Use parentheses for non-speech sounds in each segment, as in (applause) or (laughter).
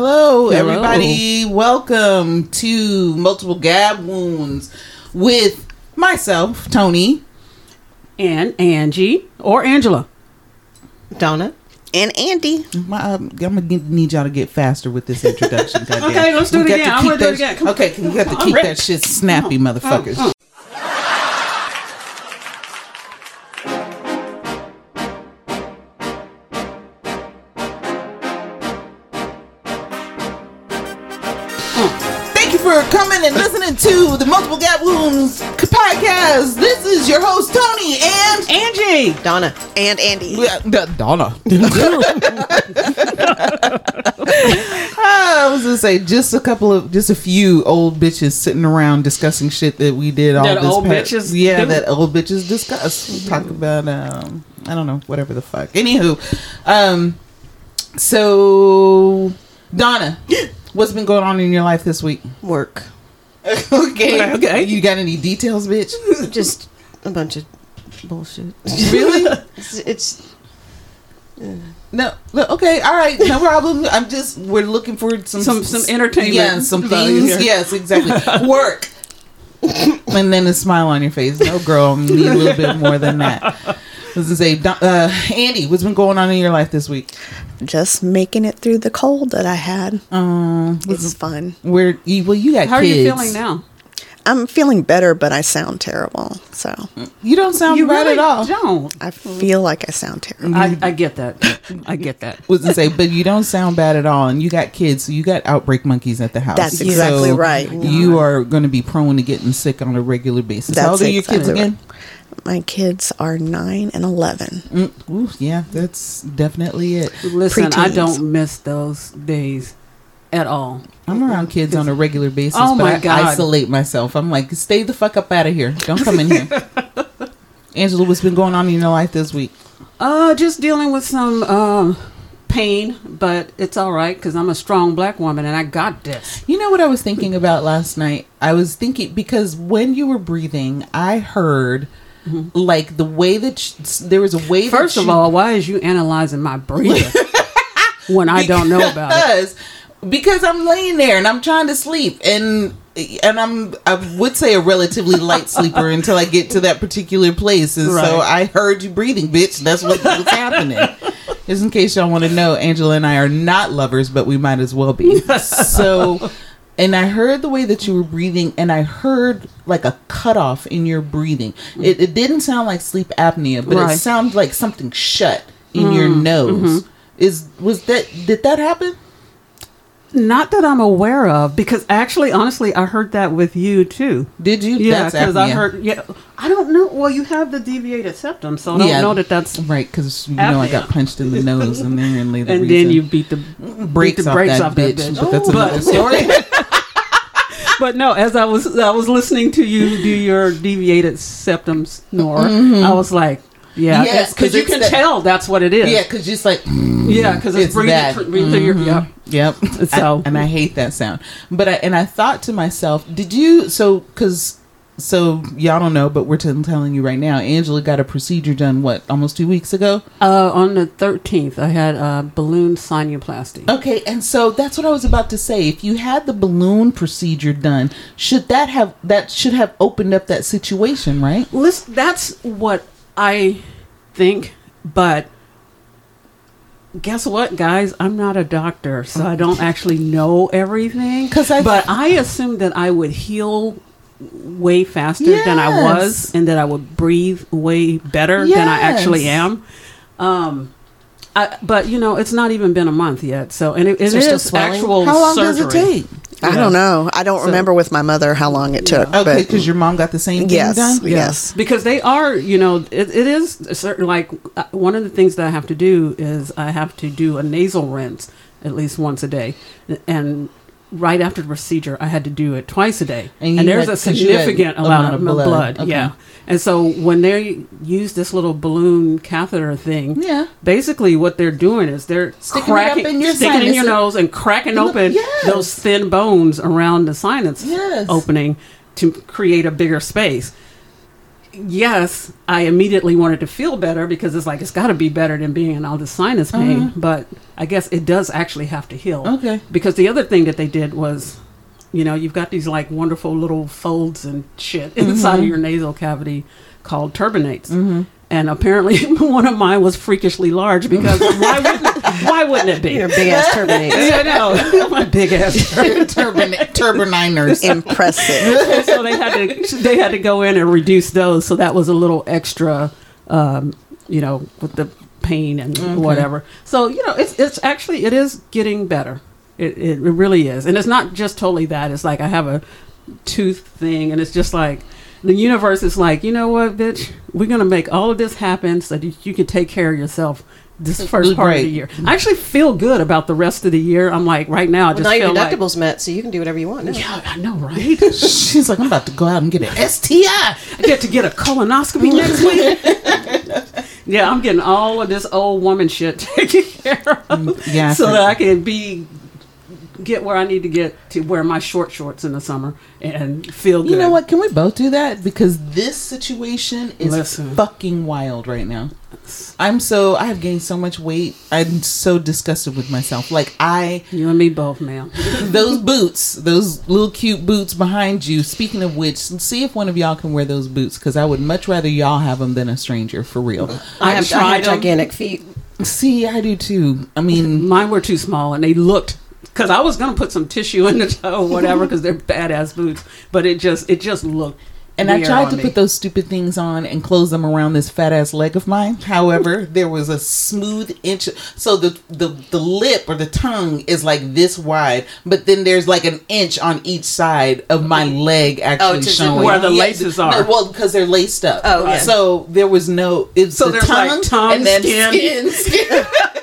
Hello, everybody. Welcome to Multiple Gab Wounds with myself, Tony. and Angie or Angela. Donna. And Andy. My, um, I'm gonna get- need y'all to get faster with this introduction. (laughs) goddamn. Okay, let's do it again. I'm gonna do it again. Come on. Okay, you got to keep that shit snappy, motherfuckers. Thank listening to the Multiple Gab Wounds podcast. This is your host Tony and Angie. Donna. And Andy. Yeah, D- (laughs) Donna. I was gonna say just a couple of just a few old bitches sitting around discussing shit that we did all That this old past- bitches Yeah, do? that old bitches discuss. We Talk about um I don't know, whatever the fuck. Anywho, um so Donna, (gasps) what's been going on in your life this week? Work. (laughs) okay. Okay. You got any details, bitch? (laughs) Just a bunch of bullshit. Really? (laughs) It's, it's No, no, okay, all right, no problem. I'm just we're looking for some Some- some entertainment Yeah, some things. here. Yes, exactly. Work, and then a smile on your face. No, girl, need a little bit more than that. I was gonna say, uh, Andy, what's been going on in your life this week? just making it through the cold that I had. Um, It's fun. where you, well, you got How kids. are you feeling now? I'm feeling better, but I sound terrible. So You don't sound You bad really at all. don't. I feel like I sound terrible. I, I get that. I get that. (laughs) was to say, but you don't sound bad at all, and you got kids, so you got outbreak monkeys at the house. That's exactly So right. You are going to be prone to getting sick on a regular basis. How old are your kids exactly again? My kids are nine and 11. Mm, ooh, yeah, that's definitely it. Listen, I don't miss those days at all. I'm around kids on a regular basis, Oh but my I God. isolate myself. I'm like, stay the fuck up out of here. Don't come in here. (laughs) Angela, what's been going on in your life this week? Uh, just dealing with some um, pain, but it's all right because I'm a strong black woman and I got this. You know what I was thinking about last night? I was thinking because when you were breathing, I heard like the way that sh- there was a way. Mm-hmm. First of you- all, why is you analyzing my breathing (laughs) when I don't know about it? Because I'm laying there and I'm trying to sleep and and I'm I would say a relatively light sleeper (laughs) until I get to that particular place and so I heard you breathing, bitch. That's what was (laughs) happening. Just in case y'all want to know, Angela and I are not lovers, but we might as well be. (laughs) So. And I heard the way that you were breathing, and I heard like a cutoff in your breathing. It, it didn't sound like sleep apnea, but Right. it sounded like something shut in your mm-hmm. nose. Mm-hmm. Is was that did that happen? Not that I'm aware of, because actually, honestly, I heard that with you too. Did you? Yeah, because I heard. Yeah, I don't know. Well, you have the deviated septum, so I don't Yeah. know that that's. right because you know I got punched in the nose and then the (laughs) And then you beat the breaks, beat the off, brakes that off that bitch. bitch. But that's another story. (laughs) (laughs) But no, as I was I was listening to you do your deviated septum snore, mm-hmm. I was like, yeah, Mm-hmm. 'cause because you can that- tell that's what it is. yeah, because just like yeah, because it's, It's breathing, that. thr- breathing through your yeah. Yep. (laughs) So- I- and I hate that sound. But I and I thought to myself, did you so cuz so y'all don't know, but we're t- telling you right now. Angela got a procedure done what almost two weeks ago. Uh, on the thirteenth, I had a balloon sinuplasty. Okay, and so that's what I was about to say. If you had the balloon procedure done, should that have that should have opened up that situation, right? Listen, that's what I think, but guess what, guys? I'm not a doctor, so I don't actually know everything. 'Cause I- but I assumed that I would heal way faster than I was, and that I would breathe way better than I actually am. Um, I, but you know, it's not even been a month yet, so and it, it Is still actual. How long surgery. does it take? I don't know. I don't So- remember with my mother how long it took. Okay, because your mom got the same thing Yes. done. Yeah. Yes. because they are, you know, it, it is a certain like uh, one of the things that I have to do is I have to do a nasal rinse at least once a day, and right after the procedure I had to do it twice a day, And and, there's had- a 'cause you had significant amount amount of blood. blood, Okay. yeah. And so when they use this little balloon catheter thing, Yeah. basically what they're doing is they're Sticking it up cracking, in your sticking in your nose and cracking Look, open yes. those thin bones around the sinus Yes. opening to create a bigger space. Yes, I immediately wanted to feel better because it's like it's got to be better than being in all this sinus pain. Uh-huh. But I guess it does actually have to heal. Okay. Because the other thing that they did was, you know, you've got these like wonderful little folds and shit inside of your nasal cavity called turbinates. And apparently, (laughs) one of mine was freakishly large because why wouldn't (laughs) why wouldn't it be? Your big ass turbinates. (laughs) I know (laughs) my big ass. Turban turbininers. Impressive. so they had to they had to go in and reduce those. So that was a little extra, um, you know, with the pain and whatever. So you know, it's it's actually it is getting better. It, it it really is, and it's not just totally that. It's like I have a tooth thing, and it's just like the universe is like, you know what, bitch, we're gonna make all of this happen so that you can take care of yourself. This first part of the year, I actually feel good about the rest of the year. I'm like, right now, I Well, just now your feel like, deductible's met, so you can do whatever you want. now. yeah, I know, right? (laughs) She's like, I'm about to go out and get an STI. I get to get a colonoscopy next week. (laughs) yeah, I'm getting all of this old woman shit taken care of, mm, Yeah. So that I can be get where I need to get to wear my short shorts in the summer and feel good. You know what? Can we both do that? Because this situation is Listen. fucking wild right now. I'm so I have gained so much weight. I'm so disgusted with myself. Like I You and me both, ma'am. (laughs) those boots, those little cute boots behind you. Speaking of which, see if one of y'all can wear those boots because I would much rather y'all have them than a stranger for real. I have, I tried have 'em. gigantic feet. See, I do too. I mean, Mine were too small, and they looked. Because I was gonna put some tissue in the (laughs) toe, or whatever, because they're badass boots. But it just, it just looked. And I tried on to me. put those stupid things on and close them around this fat ass leg of mine. However, (laughs) there was a smooth inch. So the, the the lip or the tongue is like this wide, but then there's like an inch on each side of my oh, leg actually to- showing where the laces are. No, well, because they're laced up. Oh, yeah. So there was no. It's So the there's, like, tongue, tongue, and then skin. skin. skin. (laughs)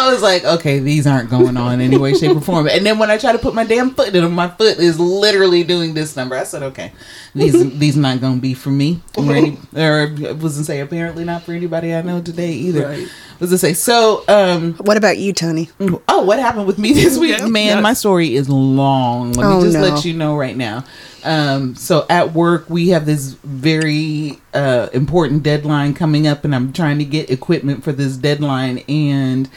I was like, okay, these aren't going on in any way, shape, or form. And then when I try to put my damn foot in them, my foot is literally doing this number. I said, okay, these these not gonna be for me, or, any, or I wasn't say apparently not for anybody I know today either. Right. Was to say so? Um, What about you, Tony? oh, what happened with me this week, Yeah. man? Yes. My story is long. Let Oh, me just no. let you know right now. Um, so at work we have this very uh, important deadline coming up, and I'm trying to get equipment for this deadline and.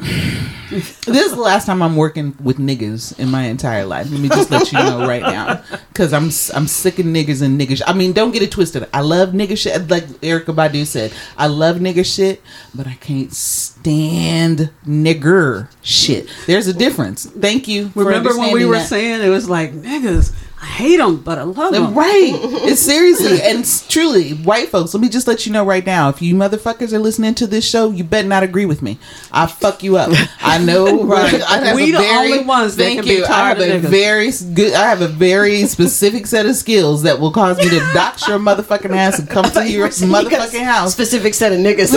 (sighs) this is the last time I'm working with niggas in my entire life. Let me just let you know right now, because I'm I'm sick of niggas and niggas. I mean, don't get it twisted. I love nigga shit, like Erykah Badu said. I love nigga shit, but I can't stand nigger shit. There's a difference. Thank you. For Remember when we were that. saying it was like niggas? I hate them, but I love them. Right. (laughs) It's seriously and it's truly white folks. Let me just let you know right now. If you motherfuckers are listening to this show, you better not agree with me. I fuck you up. I know. (laughs) Right. I have We a the only ones that thank can be you. I have of a niggas. very good. I have a very specific set of skills that will cause me to dox your motherfucking ass and come to (laughs) your motherfucking house. Specific set of niggas.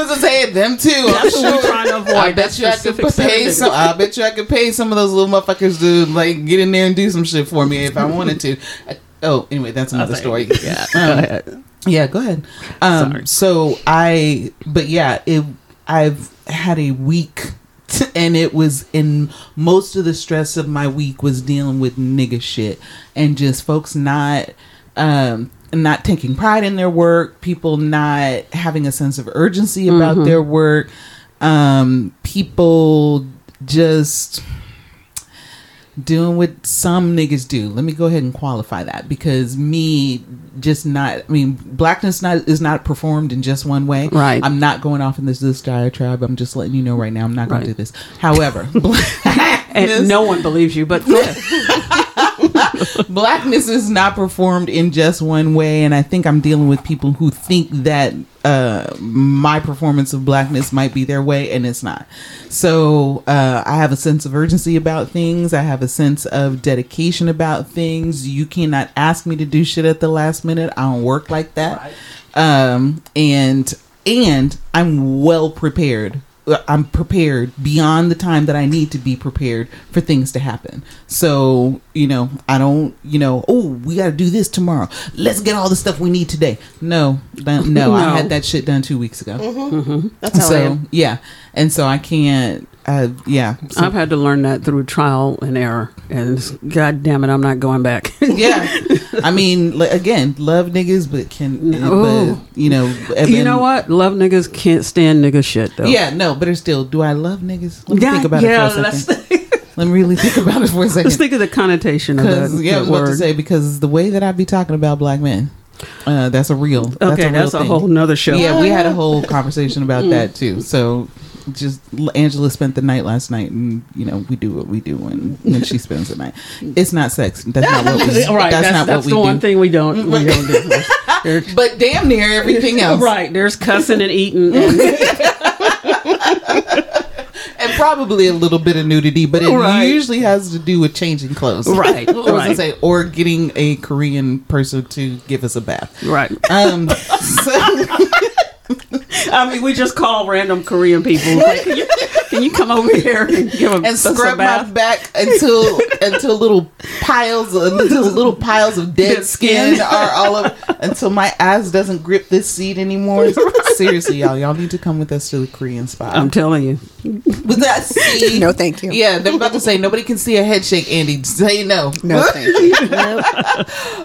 Was it saying them too? That's what we're trying to avoid. I that bet you I could pay some. I bet you I could pay some of those little motherfuckers to like get in there and do some shit for me if I wanted to. I- oh, anyway, that's another story. (laughs) Yeah. Um, Yeah, go ahead. Um, Sorry. so I, but yeah, it. I've had a week, and it was in most of the stress of my week was dealing with nigga shit and just folks not. Um, not taking pride in their work, people not having a sense of urgency about Mm-hmm. their work, um, people just doing what some niggas do. Let me go ahead and qualify that because me just not I mean blackness not is not performed in just one way. Right. I'm not going off in this this diatribe. I'm just letting you know right now I'm not going Right. to do this. However, (laughs) And no one believes you, but. (laughs) (laughs) blackness is not performed in just one way and i think i'm dealing with people who think that uh my performance of blackness might be their way and it's not. So uh i have a sense of urgency about things. I have a sense of dedication about things. You cannot ask me to do shit at the last minute. I don't work like that. Um and and i'm well prepared I'm prepared beyond the time that I need to be prepared for things to happen. So, you know, I don't, you know, oh, we got to do this tomorrow. Let's get all the stuff we need today. No, no, (laughs) no, I had that shit done two weeks ago. Mm-hmm. Mm-hmm. Mm-hmm. That's how I am. yeah. And so I can't, uh, yeah, So- I've had to learn that through trial and error, and god damn it, I'm not going back. (laughs) yeah. I mean, again, love niggas, but can No. but, you know? you know what? Love niggas can't stand nigga shit though. Yeah, no, but it's still. Do I love niggas? Let me yeah, think about yeah. it for a let's, second. (laughs) Let me really think about it for a second. let's think of the connotation of that, yeah, I that about to say because the way that I be talking about black men, uh, that's a real. That's okay, a real that's a whole nother show. Yeah, we had a whole conversation about that too. So just Angela spent the night last night, and you know we do what we do when when she spends the night. It's not sex. That's not what we. (laughs) Right, that's, that's, not that's what the we one do. thing we don't we don't do. (laughs) But damn near everything (laughs) else, right, there's cussing and eating. And, and probably a little bit of nudity, but it Right. usually has to do with changing clothes, Right, I was gonna right. say, or getting a Korean person to give us a bath. right. Um, so, I mean, we just call random Korean people. (laughs) Like, can, you, come over here (laughs) and give them and scrub my back until until little piles until little piles of dead Dead skin, skin. are all of until my ass doesn't grip this seat anymore. (laughs) Seriously, y'all, y'all need to come with us to the Korean spot. I'm telling you. Was that see? (laughs) No, thank you. Yeah, they're about to say nobody can see a head shake. Andy, say no. No, thank you.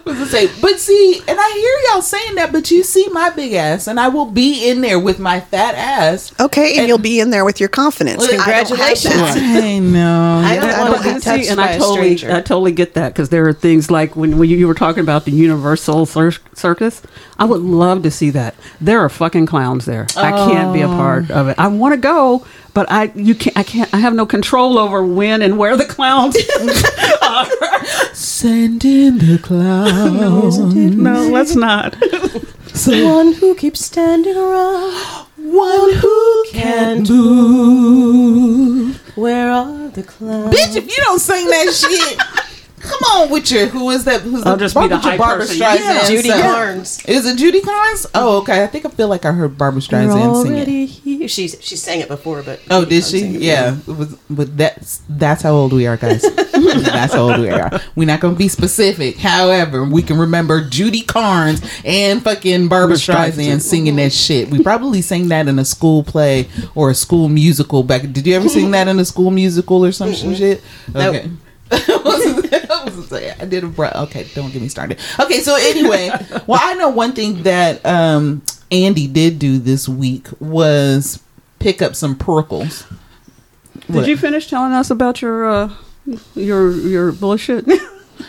Was gonna say, but see, and I hear y'all saying that, but you see my big ass, and I will be in there with my fat ass. Okay, and, And- you'll be in there with your confidence. Well, I don't have Congratulations. that. (laughs) I know. I don't I want don't- to be see, touched and by I a totally, stranger. I totally get that because there are things like when, when you, you were talking about the UniverSoul cir- Circus. I would love to see that. There are fucking clowns there. I can't be a oh. part of it. I want to go, but I you can't. I can't. I have no control over when and where the clowns (laughs) are. Send in the clowns. no, let's not. (laughs) One who keeps standing around. One who can move. Where are the clouds? Bitch, if you don't sing that (laughs) shit, come on with your who is that? Who's I'll the just be the Barbra- high Barbra person. Streisand? Yeah, Judy so- Carnes. Is it Judy Carnes? Oh, okay. I think I feel like I heard Barbra You're Streisand sing it. already here. She's she sang it before, but Oh, did she? it Yeah. Was, but that's that's how old we are, guys. (laughs) that's how old we are. We're not gonna be specific. However, we can remember Judy Carnes and fucking Barbra Streisand singing that shit. We probably sang that in a school play or a school musical back. Did you ever sing that in a school musical or some shit? Okay. I was saying, (laughs) I did a br- okay. Don't get me started. Okay, so anyway, (laughs) well, I know one thing that um, Andy did do this week was pick up some Puurckles. Did you finish telling us about your uh, your your bullshit? (laughs)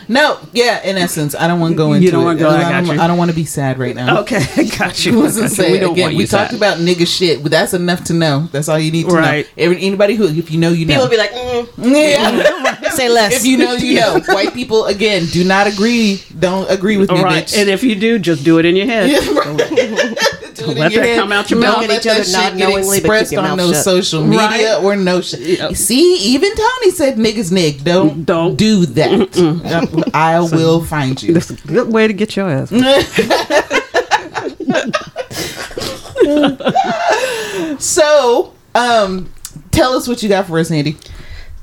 No, yeah. In essence, I don't want to go into. You don't it. wanna go, I don't. I don't want to be sad right now. okay, I got you. Was gonna got you. we don't again, want we you talked about nigga shit, but that's enough to know. That's all you need to Right. know. Every, anybody who, if you know, you People know. will be like, mm, yeah. (laughs) say less. if you know, you know. (laughs) White people again do not agree. Don't agree with me, All right, bitch. and if you do, just do it in your head. (laughs) Yeah, right. Do it in let your that head. come out your Don't mouth. let Look at each that other shit not get knowingly, expressed on no shut. social media Right. or no shit. Yeah. See, even Tony said niggas nig. Don't Don't. do that. I will find you. That's a good way to get your ass. So, um, tell us what you got for us, Andy.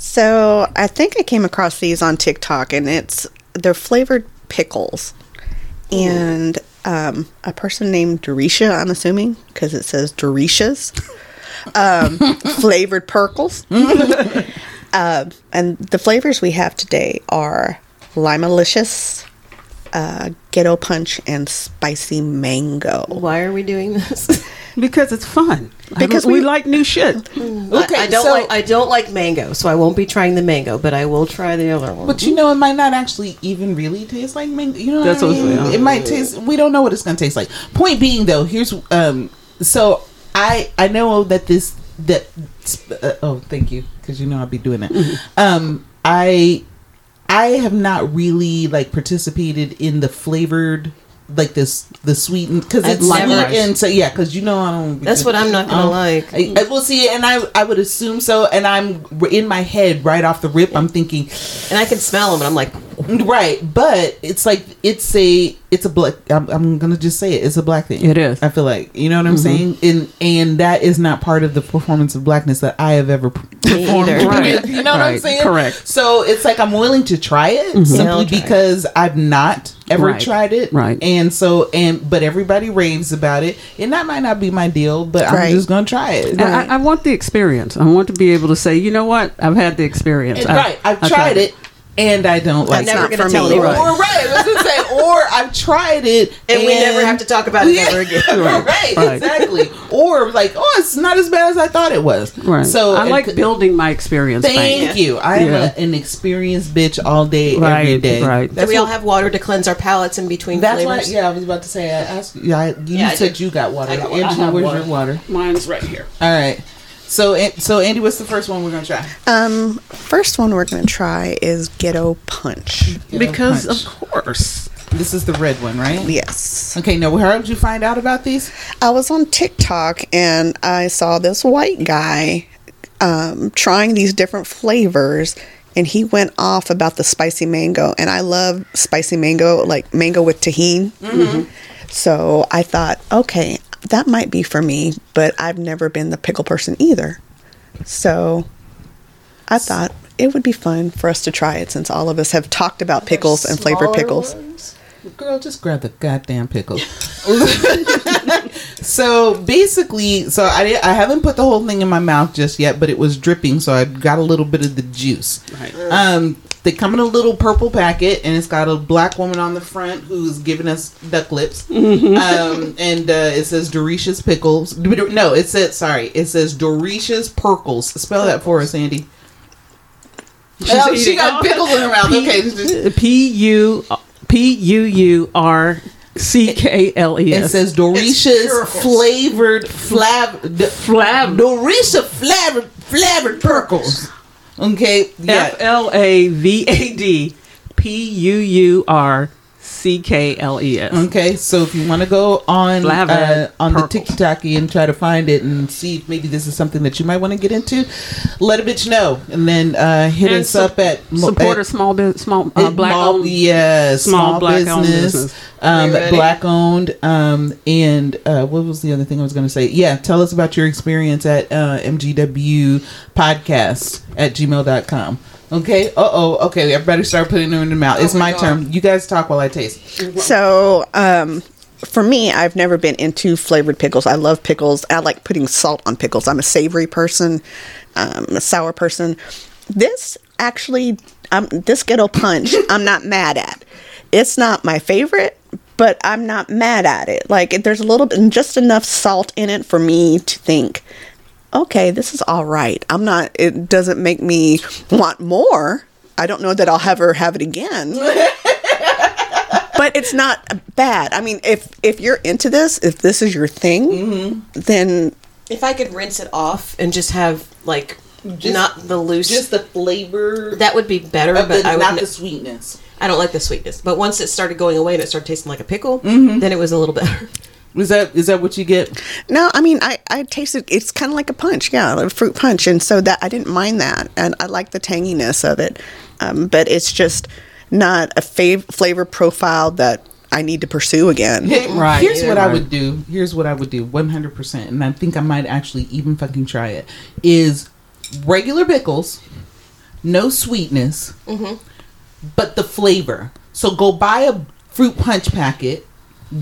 So I think I came across these on TikTok, and it's they're flavored pickles, and um, a person named Doreesha, I'm assuming, because it says Doreeshas, um, (laughs) flavored Puurckles. uh, (laughs) and the flavors we have today are limalicious, uh, ghetto punch, and spicy mango. why are we doing this? (laughs) Because it's fun. Because Because we, we- like new shit. Okay, I, I don't so- like I don't like mango, so I won't be trying the mango, but I will try the other one. But you know, it might not actually even really taste like mango. You know, That's what I I'm mean? saying. It might taste. We don't know what it's going to taste like. Point being, though, here's um. So I I know that this that uh, oh thank you because you know I'll be doing that. Mm-hmm. Um, I I have not really like participated in the flavored like this the sweetened because it's never- and so yeah because you know I don't. That's what I'm not gonna Um, like. I, I will see, and I I would assume so. And I'm in my head right off the rip. I'm thinking, and I can smell them, and I'm like, (laughs) Right, but it's like it's a it's a black. I'm, I'm gonna just say it. It's a black thing. It is. I feel like you know what I'm mm-hmm. saying, and and that is not part of the performance of blackness that I have ever (laughs) performed. (laughs) Right. You know what I'm saying? Correct. So it's like I'm willing to try it Yeah, simply I'll try it. because I've not ever Right. tried it. Right. And so and but everybody raves about it, and that might not be my deal, but I'm just gonna try it. And I, I want the experience. I want to be able to say, you know what, I've had the experience. And I- right, I've I tried it. And I don't like never it. gonna for tell me. anyone. Or right, I was gonna say, or I've tried it, And we never have to talk about it ever again. (laughs) right, Right. (laughs) exactly. Or like, oh, it's not as bad as I thought it was. Right. So I like and- building my experience. Thank bank. you. I am Yeah. a, an experienced bitch all day, every Right, day. right. Do That's we all have water to cleanse our palates in between That's why. flavors? Yeah, I was about to say. I asked. Yeah, I, you Yeah, I said do. you got water. I got water. Angela, where's water. your water? Mine's right here. All right. So, so Andy, what's the first one we're gonna try? Um, first one we're gonna try is Ghetto Punch. because Punch. of course. this is the red one, right? Yes. Okay. Now, how did you find out about these? I was on TikTok and I saw this white guy um, trying these different flavors, and he went off about the spicy mango. And I love spicy mango, like mango with Tajín. So I thought, okay, that might be for me, but I've never been the pickle person either. So I thought it would be fun for us to try it since all of us have talked about pickles and flavored pickles. ones? Girl, just grab the goddamn pickle. (laughs) so basically, so I di- I haven't put the whole thing in my mouth just yet, but it was dripping, so I got a little bit of the juice. Right. Um, they come in a little purple packet, and it's got a black woman on the front who's giving us duck lips. Um, and uh, it says Doricious pickles. No, it says sorry. It says Doricious Puurckles. Spell that for us, Andy. Oh, she eating. got pickles in her mouth. Okay. P U P U U R C K L E It says Doreesha's flavored flav Flab. Dorisha flavored flavored Puurckles. Okay, F. L A V A D P U U R C K L E S. Okay, so if you want to go on uh, on the Puurckles. TikTok and try to find it and see if maybe this is something that you might want to get into, let a bitch know, and then uh, hit And us sup- up at Support at- a small small uh, black small- owned. yeah, small, small black-owned business, business. Um, black owned, um, and uh, what was the other thing I was going to say? Yeah, tell us about your experience at uh, MGW podcast at gmail.com. Okay. Uh oh. Okay. Everybody start putting them in the mouth. it's my my, God. turn. You guys talk while I taste. So, um, for me, I've never been into flavored pickles. I love pickles. I like putting salt on pickles. I'm a savory person, um, a sour person. This actually, um, this ghetto punch, (laughs) I'm not mad at. It's not my favorite, but I'm not mad at it. Like, there's a little bit, just enough salt in it for me to think, okay, this is all right. I'm not, it doesn't make me want more. I don't know that I'll ever have it again (laughs) but it's not bad. I mean, if if you're into this, if this is your thing, then If I could rinse it off and just have like Just- not the loose, Just the flavor, that would be better. but the, I would. not n- the sweetness. I don't like the sweetness. But once it started going away and it started tasting like a pickle, Mm-hmm. then it was a little better. Is that is that what you get? no, I mean, I I tasted it's kind of like a punch, yeah, a fruit punch, and so that I didn't mind that, and I like the tanginess of it, um, but it's just not a fav- flavor profile that I need to pursue again. (laughs) Right, Here's yeah, what I would do. Here's what I would do. One hundred percent, and I think I might actually even fucking try it. Is regular pickles, no sweetness, Mm-hmm. but the flavor. So go buy a fruit punch packet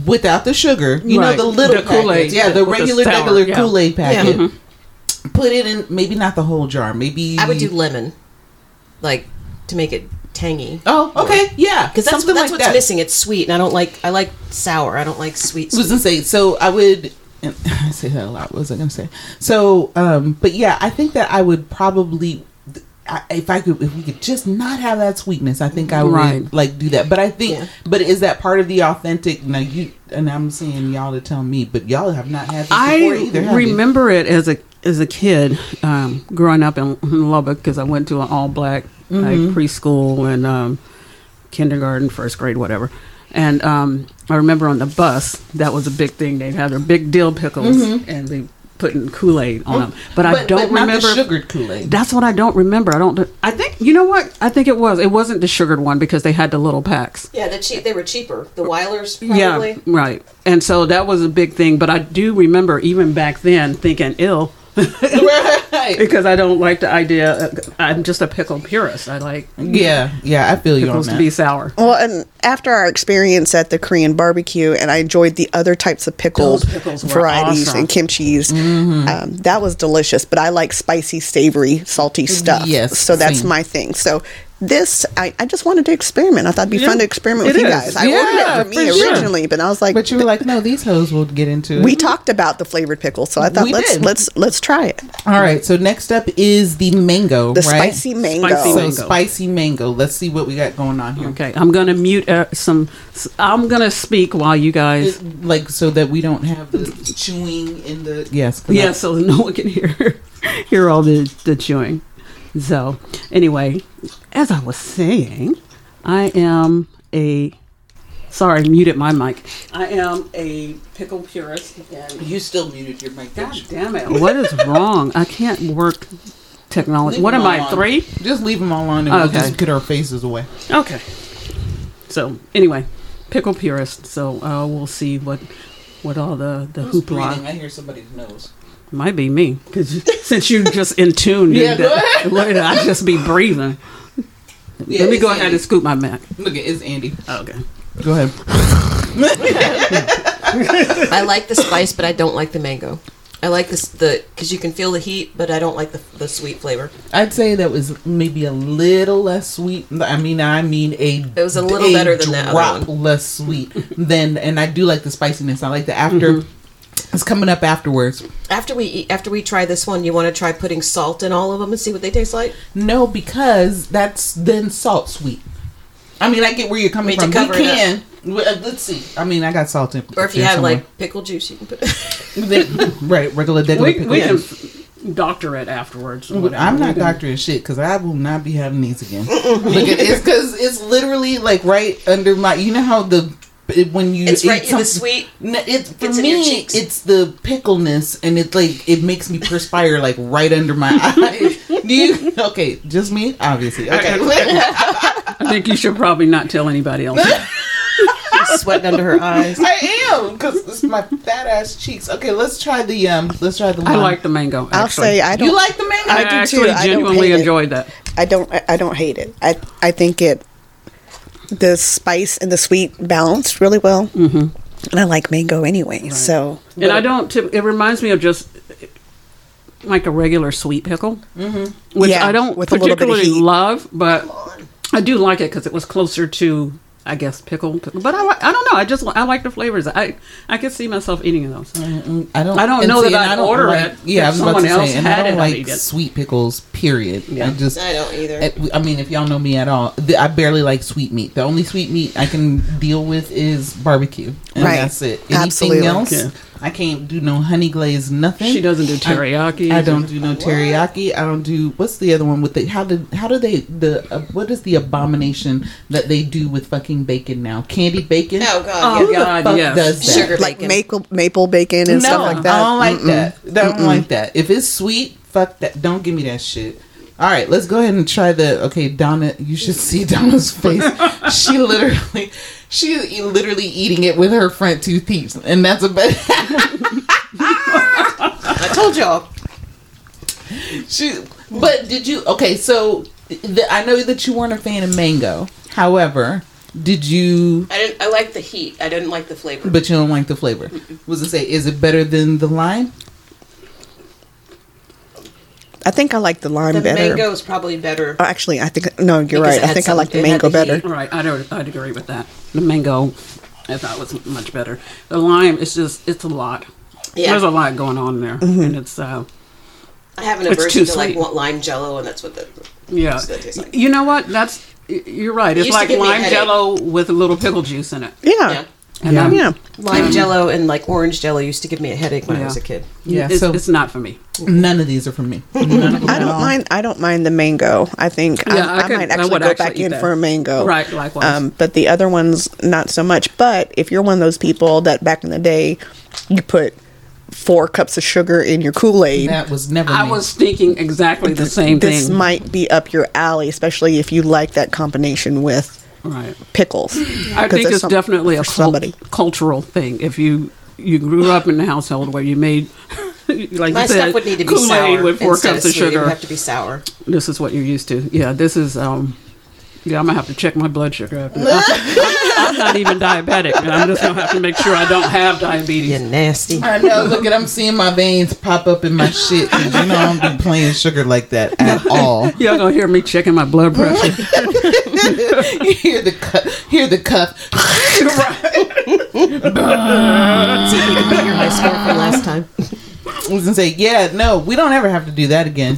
without the sugar. You Right. know the little The Kool-Aid, packets. Yeah, the with the regular sour, regular yeah. Kool Aid packet. Yeah. Put it in maybe not the whole jar. Maybe I would do lemon, like to make it tangy. Oh, okay, yeah, Because that's, that's like what's that. missing. It's sweet, and I don't like. I like sour. I don't like sweet. I was sweet. gonna say so I would and (laughs) I say that a lot. What was I gonna say? So, um, but yeah, I think that I would probably I, if I could if we could just not have that sweetness, I think I would Right. like do that. But I think Yeah. but is that part of the authentic now you and I'm saying y'all to tell me, but y'all have not had this I either. have you? remember it as a as a kid um, growing up in Lubbock because I went to an all black like preschool and um, kindergarten, first grade, whatever. And um, I remember on the bus that was a big thing. They'd have their big dill pickles and they putting Kool Aid on oh, them, but, I don't not remember. sugared Kool-Aid. That's what I don't remember. I don't. I think you know what? I think it was. It wasn't the sugared one because they had the little packs. Yeah, the cheap. They were cheaper. The Wylers, Yeah, right. And so that was a big thing. But I do remember even back then thinking ill (laughs) right. because I don't like the idea. uh, I'm just a pickle purist. I like Yeah, yeah, I feel you on pickles to be sour. Well, and after our experience at the Korean barbecue, and I enjoyed the other types of pickled pickles varieties awesome. and kimchi's, um, that was delicious. But I like spicy, savory, salty stuff. Yes, so that's same. my thing. So this, I, I just wanted to experiment. I thought it'd be Yeah, fun to experiment with you is. guys. I Yeah, ordered it for me for sure. originally, but I was like, But you were like, no, these hoes will get into it. we talked about the flavored pickle, so I thought We let's did. let's let's try it. All right, so next up is the mango, The right? spicy mango. Spicy So mango. spicy mango. Let's see what we got going on here. Okay, I'm gonna mute uh, some. I'm gonna speak while you guys. It- like so that we don't have the chewing in the yes. 'cause Yeah, I- so no one can hear (laughs) hear all the the chewing. So anyway, as I was saying, I am a sorry, muted my mic. I am a pickle purist. And you still muted your mic. God damn it! What is wrong? I can't work technology. Leave What am I on. three? Just leave them all on and we'll just get our faces away. Okay. So anyway, pickle purist. So uh, we'll see what what all the the Who's hoopla. breathing? I hear somebody's nose. Might be me, because (laughs) since you just in tune, Yeah, go ahead. would I just be breathing? Yeah, Let me it's go ahead Andy. and scoop my Mac. Look at it's Andy. Okay. Go ahead. (laughs) I like the spice, but I don't like the mango. I like this the because you can feel the heat, but I don't like the the sweet flavor. I'd say that was maybe a little less sweet. I mean, I mean a. It was a little better than that drop less sweet than, and I do like the spiciness. I like the after. Mm-hmm. It's coming up afterwards. After we eat, after we try this one, you want to try putting salt in all of them and see what they taste like. No, because that's then salt sweet. I mean, I get where you're coming Need to from. cover we it up. can. uh, Let's see. I mean, I got salt in. Or if you there have somewhere. like pickle juice, you can put. (laughs) right, regular degular We, pickle we juice. can doctor it afterwards. or. I'm not doctoring shit because I will not be having these again. Look at it's because it's literally like right under my. You know how the it- when you It's eat right in the sweet. No, it's for It's in your me. It's the pickleness, and it's like it makes me perspire like right under my (laughs) eyes. Do you? Okay, just me, obviously. Okay, (laughs) I think you should probably not tell anybody else. (laughs) sweating under her eyes. I am because it's my fat ass cheeks. Okay, let's try the um. Let's try the. I like the mango. I'll actually. say I don't. You like the mango? I, I do too. actually I don't genuinely it. enjoyed that. I don't. I- I don't hate it. I I think it the spice and the sweet balanced really well. Mm-hmm. And I like mango anyway. So And I don't. Tip, it reminds me of just like a regular sweet pickle, mm-hmm. which Yeah, I don't with a little bit of particularly love, but I do like it because it was closer to, I guess, pickle. pickle. But I, li- I don't know. I just I like the flavors. I I could see myself eating those. Mm, I don't. I don't and know that I'd I order like, it. Yeah, I was about someone to else say, and I don't it, like sweet pickles. Period. Yeah. I just. I don't either. I- I mean, if y'all know me at all, I barely like sweet meat. The only sweet meat I can deal with is barbecue, and Right. that's it. Anything Absolutely. else, Yeah. I can't do no honey glaze nothing. She doesn't do teriyaki. I, don't do no teriyaki. I don't do what's the other one with the how did how do they the uh, what is the abomination that they do with fucking bacon now? Candy bacon. oh God! Oh god, Who yeah. the fuck yes. does that? Sugar like bacon. maple maple bacon and stuff like that. I don't like Mm-mm. that. Don't like that. If it's sweet, fuck that. Don't give me that shit. All right, let's go ahead and try the. Okay, Donna, you should (laughs) see Donna's face. she literally, she is literally eating it with her front two teeth, and that's a bad. I told y'all. she, but did you? Okay, so the, I know that you weren't a fan of mango. However, did you? I didn't. I like the heat. I didn't like the flavor. But you don't like the flavor. Was it say? Is it better than the lime? I think I like the lime The better. mango is probably better. Oh, actually, I think no, you're Because right. I had think I like the mango the better. Right, I'd, I'd agree with that. The mango, I thought was much better. The lime, it's just, it's a lot. Yeah. There's a lot going on there, Mm-hmm. and it's, uh, I have an It's aversion too to like sweet. want lime jello, and that's what the. yeah. That's what it tastes like. You know what? That's, you're right. It's used like give me a lime jello with a little pickle juice in it. Yeah, Yeah. And Yeah. um, yeah. Lime jello and like orange jello used to give me a headache when I was a kid. Yeah, it's, so- it's not for me. None of these are for me. None of (laughs) them I don't mind. I don't mind the mango. I think Yeah, I, I I, could- might actually would go actually back in that. for a mango. Right, likewise. Um, but the other ones not so much. But if you're one of those people that back in the day, you put four cups of sugar in your Kool Aid. That was never. I me. was thinking exactly the same This thing. This might be up your alley, especially if you like that combination with right. pickles. I think it's some- definitely a cult- cultural thing. If you you grew up in a household where you made, (laughs) like My you said, stuff would need to be Kool-Aid sour with four cups of of sweet. It sugar. would have to be sour. This is what you're used to. Yeah, this is. um Yeah, I'm gonna have to check my blood sugar. After that. I'm, I'm not even diabetic. and I'm just gonna have to make sure I don't have diabetes. You're nasty. I know. Look at I'm seeing my veins pop up in my shit. you know I don't be playing sugar like that at (laughs) all. Y'all gonna hear me checking my blood pressure. (laughs) You hear the cuff. Hear the cuff. See if you can figure my score from last time. I was gonna say, yeah, no, we don't ever have to do that again.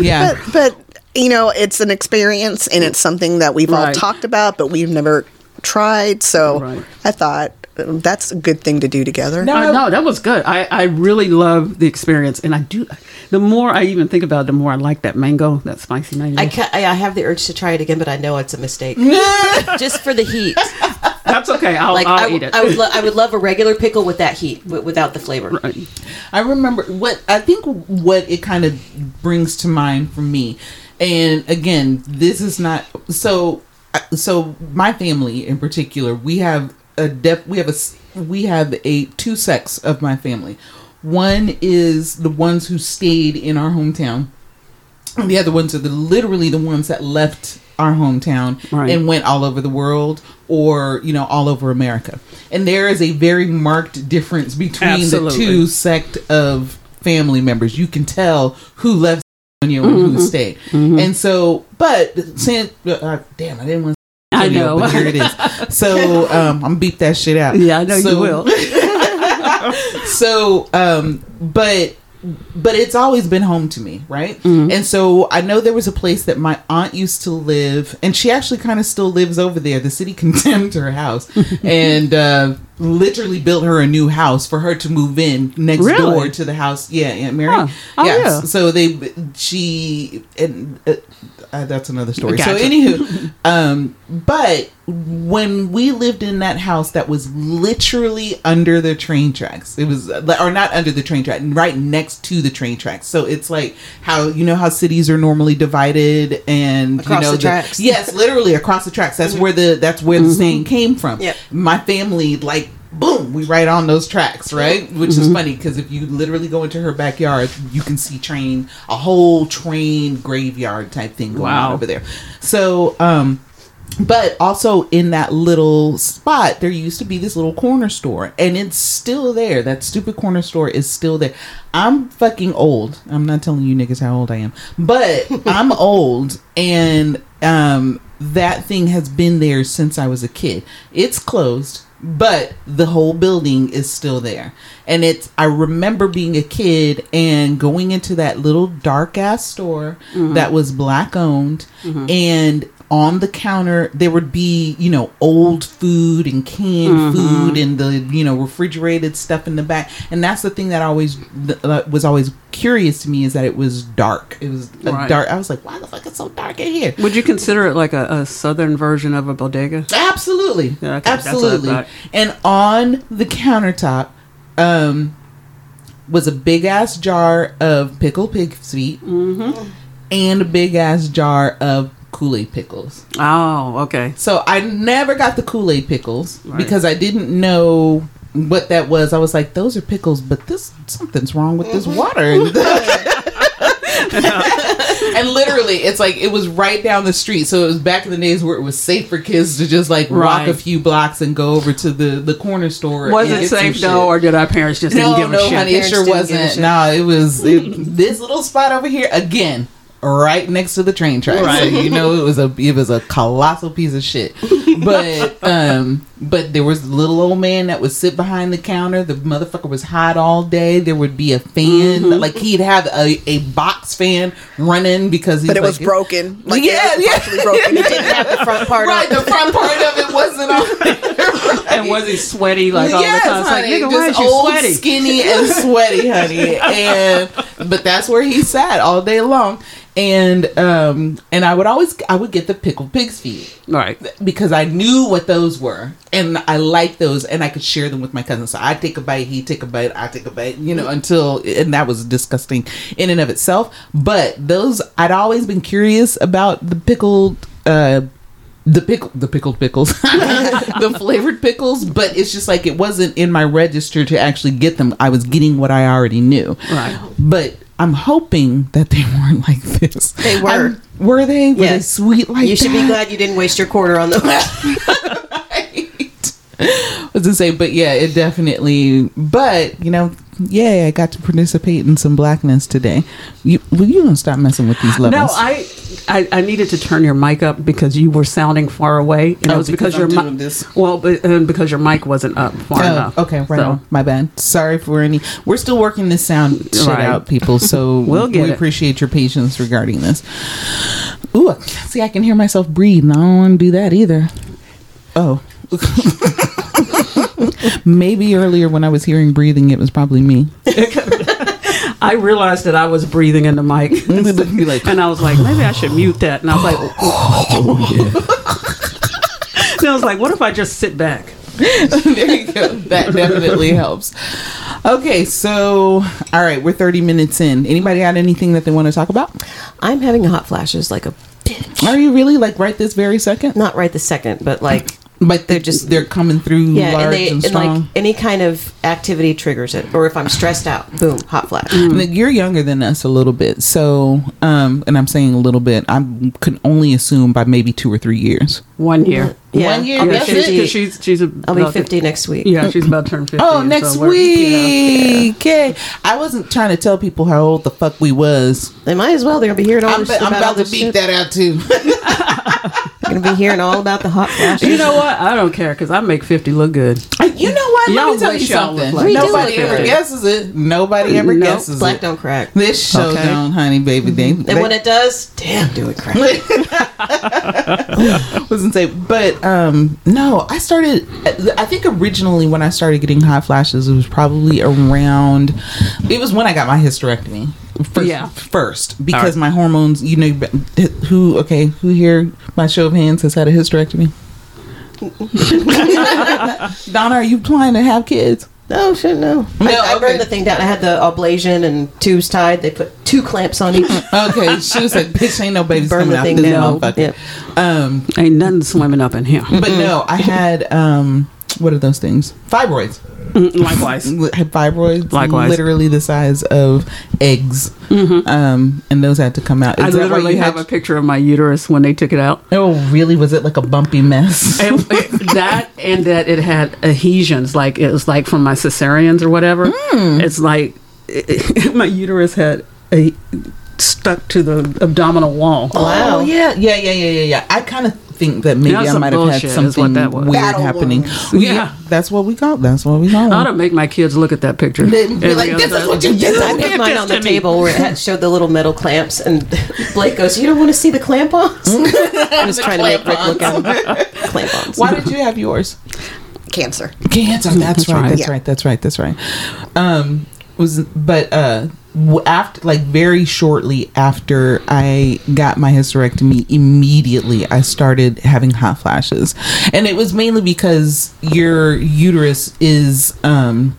yeah. But, but you know, it's an experience and it's something that we've all talked about, but we've never tried. So Right. I thought um, that's a good thing to do together. No, Uh, no, that was good. I, I really love the experience, and I do. The more I even think about, it, the more I like that mango, that spicy mango. I, ca- I I have the urge to try it again, but I know it's a mistake. (laughs) Just for the heat. That's okay. I'll, Like I'll I, eat it. I would, lo- I would love a regular pickle with that heat, w- without the flavor. Right. I remember what I think what it kind of brings to mind for me, and again, this is not so. Uh, so my family in particular, we have a dep we have a we have a two sects of my family. One is the ones who stayed in our hometown. And the other ones are the literally the ones that left our hometown Right. and went all over the world or you know all over America. And there is a very marked difference between Absolutely. the two sect of family members. You can tell who left you know, Mm-hmm. who stayed. And so, but since uh, damn, I didn't want. to I know. but here it is. So um, I'm gonna beep that shit out. Yeah, I know So- you will. (laughs) so um but but it's always been home to me right and so i know there was a place that my aunt used to live and she actually kind of still lives over there the city (laughs) condemned her house (laughs) and uh literally built her a new house for her to move in next Really? door to the house yeah aunt mary Huh. Oh, yeah. so they she and uh, uh, that's another story so Gotcha. anywho (laughs) um but when we lived in that house that was literally under the train tracks it was uh, or not under the train track right next to the train tracks so it's like how you know how cities are normally divided and Across you know the tracks. yes literally across the tracks that's where the that's where the saying came from Yep. my family like boom we right on those tracks right? Which is funny because if you literally go into her backyard you can see train a whole train graveyard type thing going on over there. So um but also in that little spot there used to be this little corner store and it's still there. That stupid corner store is still there. I'm fucking old. I'm not telling you niggas how old i am but (laughs) i'm old and um that thing has been there since i was a kid. It's closed but the whole building is still there. And it's i remember being a kid and going into that little dark ass store mm-hmm. that was black owned mm-hmm. and on the counter there would be you know old food and canned mm-hmm. food and the you know refrigerated stuff in the back. And that's the thing that always that was always curious to me is that it was dark it was a Right. dark i was like why the fuck is it so dark in here Would you consider it like a, a southern version of a bodega? Absolutely. Yeah, okay, that's what I Absolutely. And on the countertop um was a big ass jar of pickled pig feet Mm-hmm. and a big ass jar of Kool-Aid pickles. Oh, okay. So I never got the Kool-Aid pickles Right. because I didn't know what that was. I was like, those are pickles, but this something's wrong with this water. (laughs) (laughs) and literally, it's like it was right down the street. So it was back in the days where it was safe for kids to just like walk a few blocks and go over to the the corner store. Was it safe though, or did our parents just didn't No, a no, shit? honey, it sure didn't give a wasn't. shit. No, it was it, (laughs) this little spot over here again, right next to the train tracks. So Right. you know it was a it was a colossal piece of shit. But um, but there was a little old man that would sit behind the counter. The motherfucker was hot all day. There would be a fan, Mm-hmm. like he'd have a, a box fan running because he's But it was like- broken. Like Yeah, it was yeah. broken. It didn't have The front part Right, on. the front part of it wasn't on (laughs) there. And was he sweaty like all yes, the time? It's like, honey, nigga, why just old, sweaty? skinny, and sweaty, honey. And but that's where he sat all day long. and um and I would always I would get the pickled pig's feet Right. because I knew what those were and I liked those and I could share them with my cousin. So I'd take a bite, he'd take a bite, I take a bite, you know, until and that was disgusting in and of itself. But those I'd always been curious about the pickled uh the pickle the pickled pickles (laughs) the flavored pickles but it's just like it wasn't in my register to actually get them i was getting what i already knew Right. but i'm hoping that they (laughs) weren't like this They were. I'm- were they were they Yes. sweet like You should be glad you didn't waste your quarter on those. (laughs) (laughs) was to say, but yeah, it definitely. But you know, yeah, I got to participate in some blackness today. You, well, you gonna stop messing with these levels? No, I, I I needed to turn your mic up because you were sounding far away, and Oh, it was because, because your mic. Well, but, and because your mic wasn't up far Oh, enough. okay, right So- on. My bad. Sorry for any. We're still working this sound shit Right. out, people. So (laughs) We'll get we it. appreciate your patience regarding this. Ooh, see, I can hear myself breathe, and I don't want to do that either. Oh. (laughs) (laughs) Maybe earlier when I was hearing breathing, it was probably me. (laughs) I realized that I was breathing in the mic, (laughs) like, and I was like, maybe I should mute that. And I was like, (gasps) oh. and I was like, what if I just sit back? there you go. That definitely helps. Okay, so all right, we're 30 minutes in. Anybody got anything that they want to talk about? I'm having hot flashes like a bitch. Are you really like right this very second? Not right this second, but like But they're just they're coming through yeah, large and and, they and strong. like any kind of activity triggers it. Or if I'm stressed out, boom, hot flash. Like, You're younger than us a little bit, so um, and I'm saying a little bit. I can only assume by maybe two or three years. One year. Yeah, One year, I'll be that's she's, 50. she's she's a, I'll be about to- next week. Yeah, she's about to turn fifty. Oh, so next we're- yeah. week. Okay, I wasn't trying to tell people how old the fuck we was. They might as well. They're gonna be hearing all I'm, this I'm about, all about to beat shit. that out too. (laughs) They're gonna be hearing all about the hot flashes. You know what? I don't care because I make fifty look good. you know what? Let Y'all me tell you wish y'all something. looked like We do Nobody ever good. guesses it. Nobody ever Nope. guesses black it. don't crack. This show Okay. don't, honey, baby. They, And when it does, damn, do it crack. (laughs) wasn't say, but um, no, I started. I think originally when I started getting hot flashes, it was probably around. It was when I got my hysterectomy. First, Yeah. first because All my hormones. You know, who? Okay, who here? By show of hands has had a hysterectomy. (laughs) Donna, are you planning to have kids? No, shit, no. No, I, I okay. burned the thing down. I had the ablation and tubes tied. They put two clamps on each. (laughs) Okay, she was like, "Bitch, ain't no babies Burn coming the out thing this down. motherfucker." Yep. Um, Ain't nothing swimming up in here. but no, I had um, what are those things? Fibroids. Likewise. (laughs) had fibroids Likewise. literally the size of eggs um and those had to come out I Is that why literally you have a picture of my uterus when they took it out. oh really was it like a bumpy mess (laughs) And that and that it had adhesions, like it was like from my cesareans or whatever. Hmm. It's like (laughs) my uterus had a stuck to the abdominal wall. Wow. oh yeah yeah yeah yeah yeah yeah i kind of think that maybe That's i might have had bullshit is what something that was. weird Battle happening wounds. yeah. Yeah. that's what we call that's what we call I ought them. to make my kids look at that picture. They'd be like, other "This is what you Yes, I do." put mine on the table where it had showed the little metal clamps, and Blake goes, "You don't want to see the clamp-ons." I was trying to make Rick look at them. clamp-ons. why did you have yours Cancer. Cancer. That's, That's right. right. That's Yeah. right. That's right. That's right. Um, was but uh, w- after like very shortly after I got my hysterectomy, immediately I started having hot flashes, and it was mainly because your uterus is um.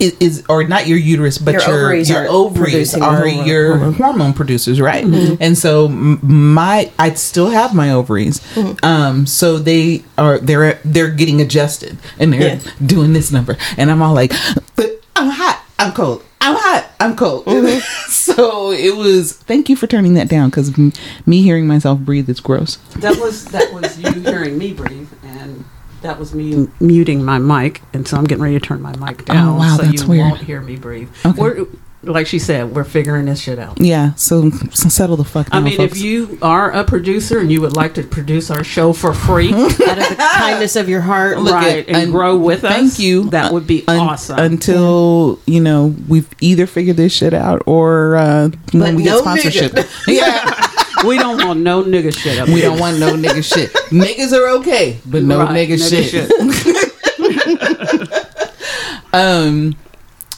i- Is or not your uterus, but Your your ovaries your are ovaries are hormone- your hormone. hormone producers, right? And so my I still have my ovaries. Um so they are they're they're getting adjusted and they're Yeah. doing this number and I'm all like I'm hot, I'm cold. I'm hot, I'm cold. Mm-hmm. (laughs) so it was thank you for turning that down cuz m- me hearing myself breathe is gross. That was that was you hearing me breathe, and that was me muting my mic, and so I'm getting ready to turn my mic oh, down, Oh, wow, so that's you weird. won't hear me breathe. Okay. We're like she said, we're figuring this shit out. Yeah, so, so settle the fuck I down. mean, folks. if you are a producer and you would like to produce our show for free, (laughs) Out of the kindness of your heart, Look right, at- and un- grow with us, Thank you. That would be Un- awesome. Until you know we've either figured this shit out or uh, when we no get sponsorship. (laughs) yeah, (laughs) we don't want no nigga shit up we here. don't want no nigga shit. Niggas are okay, but no Right, nigga, shit. um,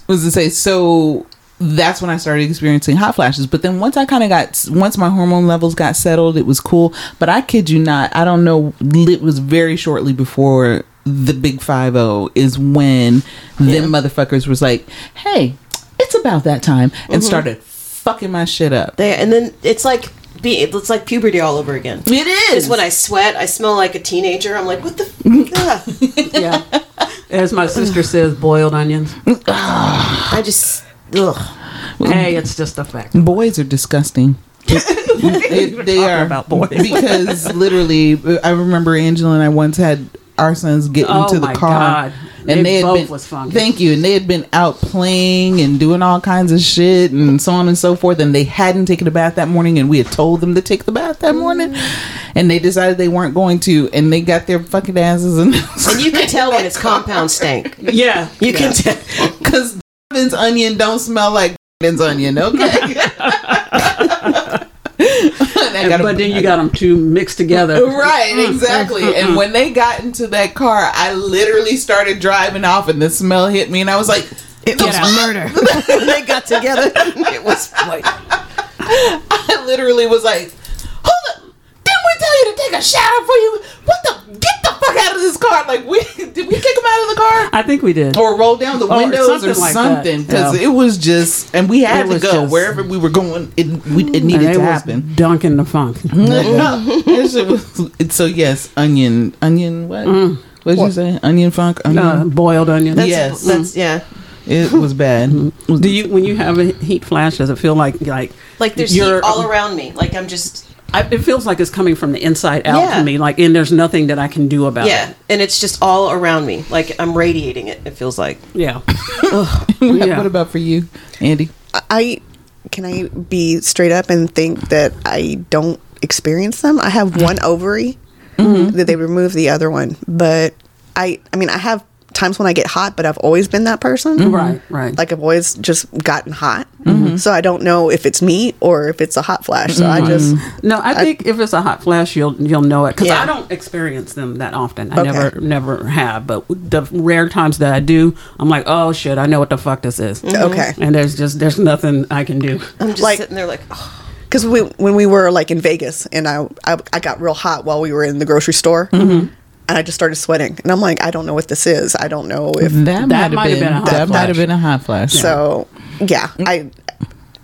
was to say so. That's when I started experiencing hot flashes. But then once I kind of got, once my hormone levels got settled, it was cool. But I kid you not, I don't know, it was very shortly before the big 5 0 is when them motherfuckers was like, hey, it's about that time, and started fucking my shit up. They, and then it's like be it's like puberty all over again. It is. Because when I sweat, I smell like a teenager. I'm like, what the? F- ah. (laughs) Yeah. As my sister says, boiled onions. I just ugh. Hey, it's just a fact. Boys are disgusting. (laughs) they, they are about boys. because literally, I remember Angela and I once had our sons get Oh into the car, God. and They they had both been was funky. thank you, and they had been out playing and doing all kinds of shit and so on and so forth, and they hadn't taken a bath that morning, and we had told them to take the bath that morning, and they decided they weren't going to, and they got their fucking asses and And you can (laughs) tell when it's compound stank. Yeah. You can tell. (laughs) because Vin's onion don't smell like Vin's onion, okay? (laughs) I gotta- but then you got them two mixed together. (laughs) Right, mm, mm, exactly. Mm, and when they got into that car, I literally started driving off, and the smell hit me, and I was like, It was murder. (laughs) they got together, it was like I literally was like, hold up. Didn't we tell you to take a shower for you? What the? Get the fuck out of this car! Like we did we kick him out of the car I think we did. or roll down the Or windows or something like something? Because Yeah. it was just, and we had It to go just- wherever we were going. It we, it And needed it to was happen. dunking the funk. (laughs) Was- so yes, onion, onion. What? Mm. What did you say? Onion funk. Uh, onion. Uh, boiled onion. that's, Yes. Mm. that's yeah. it was bad. Mm. Do you when you have a heat flash? Does it feel like like Like there's heat all around me. Like I'm just I, it feels like it's coming from the inside out Yeah. to me? Like and there's nothing that I can do about yeah, it. Yeah and it's just all around me. Like I'm radiating it. It feels like Yeah. (laughs) What- What about for you, Andy? I can I be straight up and think that I don't experience them. I have one ovary mm-hmm. that they remove the other one, but I I mean I have times when I get hot, but I've always been that person. Mm-hmm. Right. Right. Like I've always just gotten hot. Mm-hmm. So I don't know if it's me or if it's a hot flash. So I mm-hmm. just No, I think if it's a hot flash, you'll you'll know it because Yeah. I don't experience them that often. I Okay. never never have, but the rare times that I do, I'm like, oh shit, I know what the fuck this is. okay. And there's just there's nothing I can do. I'm just Like- sitting there like oh, Because we, when we were like in Vegas and I, I I got real hot while we were in the grocery store, and I just started sweating, and I'm like, I don't know what this is. I don't know if That, might might have been, been a hot that might flash. have been a hot flash. so. Yeah, I.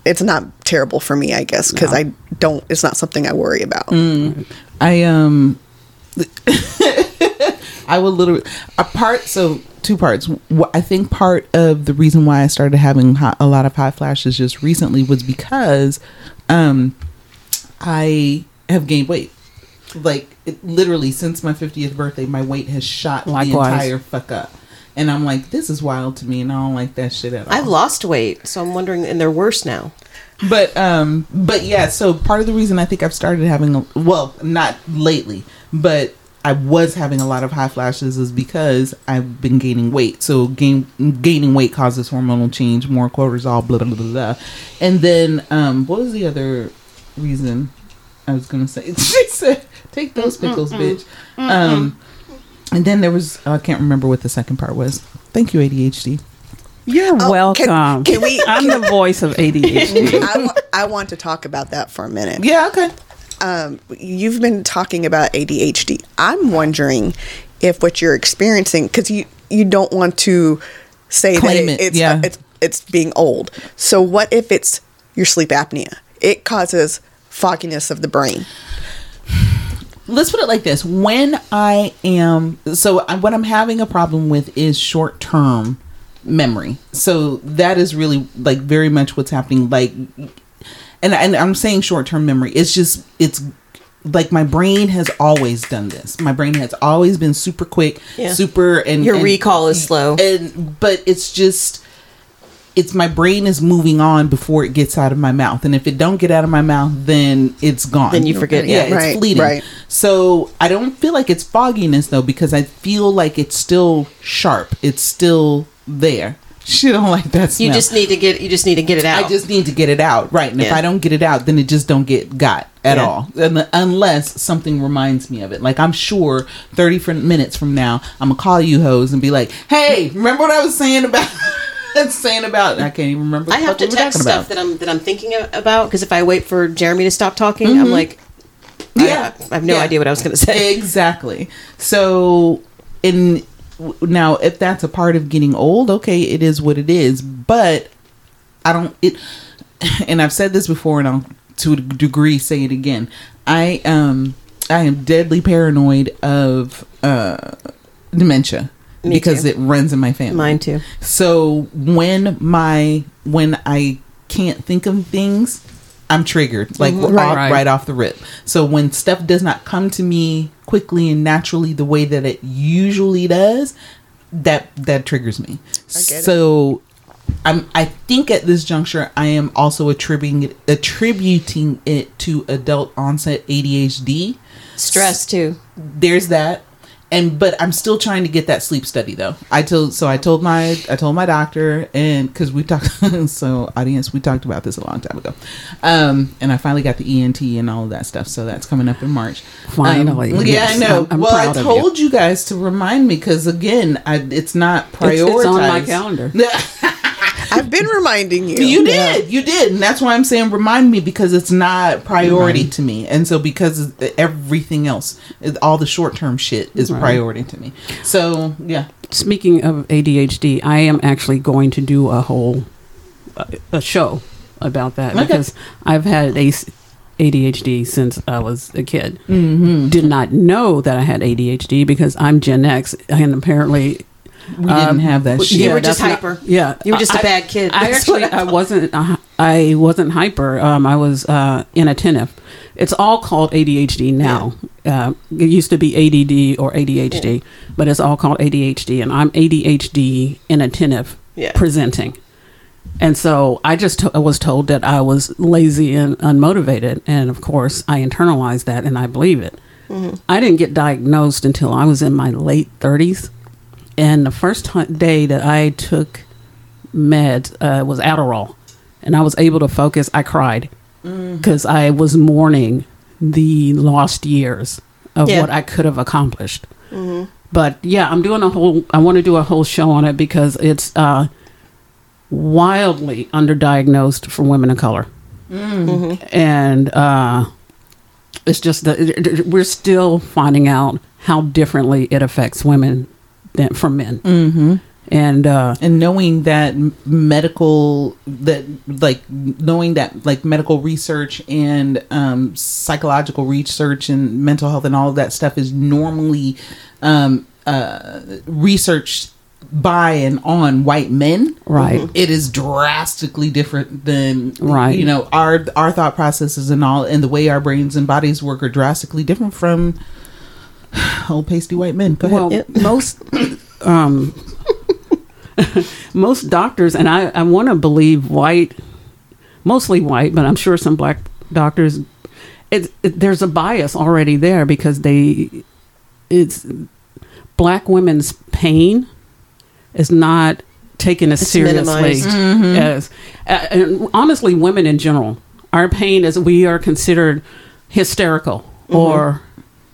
It's not terrible for me, I guess, because I don't. It's not something I worry about. I um, (laughs) I will literally a part. So two parts. I think part of the reason why I started having hot, a lot of hot flashes just recently was because um, I have gained weight. Like it, literally since my fiftieth birthday, my weight has shot Likewise. the entire fuck up. And I'm like, this is wild to me, and I don't like that shit at all. I've lost weight, so I'm wondering, and they're worse now. But um, but yeah. So part of the reason I think I've started having a, well, not lately, but I was having a lot of high flashes is because I've been gaining weight. So gain gaining weight causes hormonal change, more cortisol, blah blah blah blah. And then um, what was the other reason? I was gonna say (laughs) she said, "Take those pickles, bitch." Um, and then there was I can't remember what the second part was. Thank you, ADHD. You're Oh, welcome. Can, can we? (laughs) I'm the voice of ADHD. (laughs) I, want to talk about that for a minute. Yeah, okay. um, you've been talking about ADHD. I'm wondering if what you're experiencing, because you you don't want to say Claim that it, it's yeah. it's it's being old. So what if it's your sleep apnea? It causes fogginess of the brain. let's put it like this when i am so what i'm having a problem with is short term memory so that is really like very much what's happening like and, and i'm saying short term memory it's just it's like my brain has always done this my brain has always been super quick Yeah. super and Your and- recall is slow. and but it's just it's my brain is moving on before it gets out of my mouth and if it don't get out of my mouth then it's gone Then you forget, yeah, yeah. it's fleeting right. so i don't feel like it's fogginess though because i feel like it's still sharp it's still there (laughs) she don't like that smell. You just need to get. You just need to get it out. I just need to get it out, right? And if I don't get it out, then it just don't get got at Yeah. all, and, unless something reminds me of it. Like I'm sure thirty minutes from now, I'm gonna call you hoes and be like, "Hey, remember what I was saying about?" (laughs) saying about. I can't even remember. I have to what we were text stuff that I'm that I'm thinking about because if I wait for Jeremy to stop talking, I'm like, I- Yeah. I, have no Yeah. idea what I was going to say. Exactly. So, in now, if that's a part of getting old, okay, it is what it is. But I don't. It, (laughs) and I've said this before, and I'll to a degree say it again. I um I am deadly paranoid of uh dementia Me because too. it runs in my family. Mine too. So when my when I can't think of things, I'm triggered like Mhm. off- Right. right. off the rip. So when stuff does not come to me quickly and naturally the way that it usually does, that that triggers me. get it. so I'm I think at this juncture I am also attributing it, attributing it to adult onset ADHD. Stress too. There's that. And but I'm still trying to get that sleep study though. I told so I told my I told my doctor and because we talked (laughs) so audience we talked about this a long time ago, um and I finally got the ENT and all of that stuff. So that's coming up in March. Finally, Um, yes. yeah, I know. I'm- I'm well, proud I of you. told you. guys to remind me because again, I, it's not It's, prioritized. it's on my calendar. (laughs) I've been reminding you. You did, you did, and that's why I'm saying remind me because it's not priority to me, and so because everything else, all the short term shit is Right. priority to me. So yeah, Speaking of ADHD, I am actually going to do a whole uh, a show about that Okay. because I've had ACE ADHD since I was a kid. Mm-hmm. Did not know that I had ADHD because I'm Gen X, and apparently we Um, didn't have that shit. You were that's just not- hyper. yeah, You were just a I- bad kid. I (laughs) actually I wasn't uh, I wasn't hyper. Um, I was uh, inattentive. It's all called ADHD now. Uh, it used to be ADD or ADHD, but it's all called ADHD, and I'm ADHD inattentive Yeah. presenting. And so I just was told that I was lazy and unmotivated, and of course I internalized that and I believe it. I didn't get diagnosed until I was in my late 30s, and the first ti day that I took meds uh, was Adderall, and I was able to focus. I cried because I was mourning the lost years of Yeah. what I could have accomplished. But yeah, I'm doing a whole. I want to do a whole show on it because it's uh, wildly underdiagnosed for women of color, and uh, it's just that we're still finding out how differently it affects women than from men. Mm-hmm. And uh, and knowing that medical that like knowing that like medical research and um, psychological research and mental health and all of that stuff is normally um, uh, researched by and on white men Right. it is drastically different than Right. you know our our thought processes and all and the way our brains and bodies work are drastically different from (sighs) old pasty white men. Go well, ahead most (laughs) um, (laughs) most doctors, and I, I want to believe white, mostly white, but I'm sure some black doctors. It, it, there's a bias already there because they, it's black women's pain is not taken as It's seriously. minimized. as, uh, and honestly, women in general, our pain is we are considered hysterical or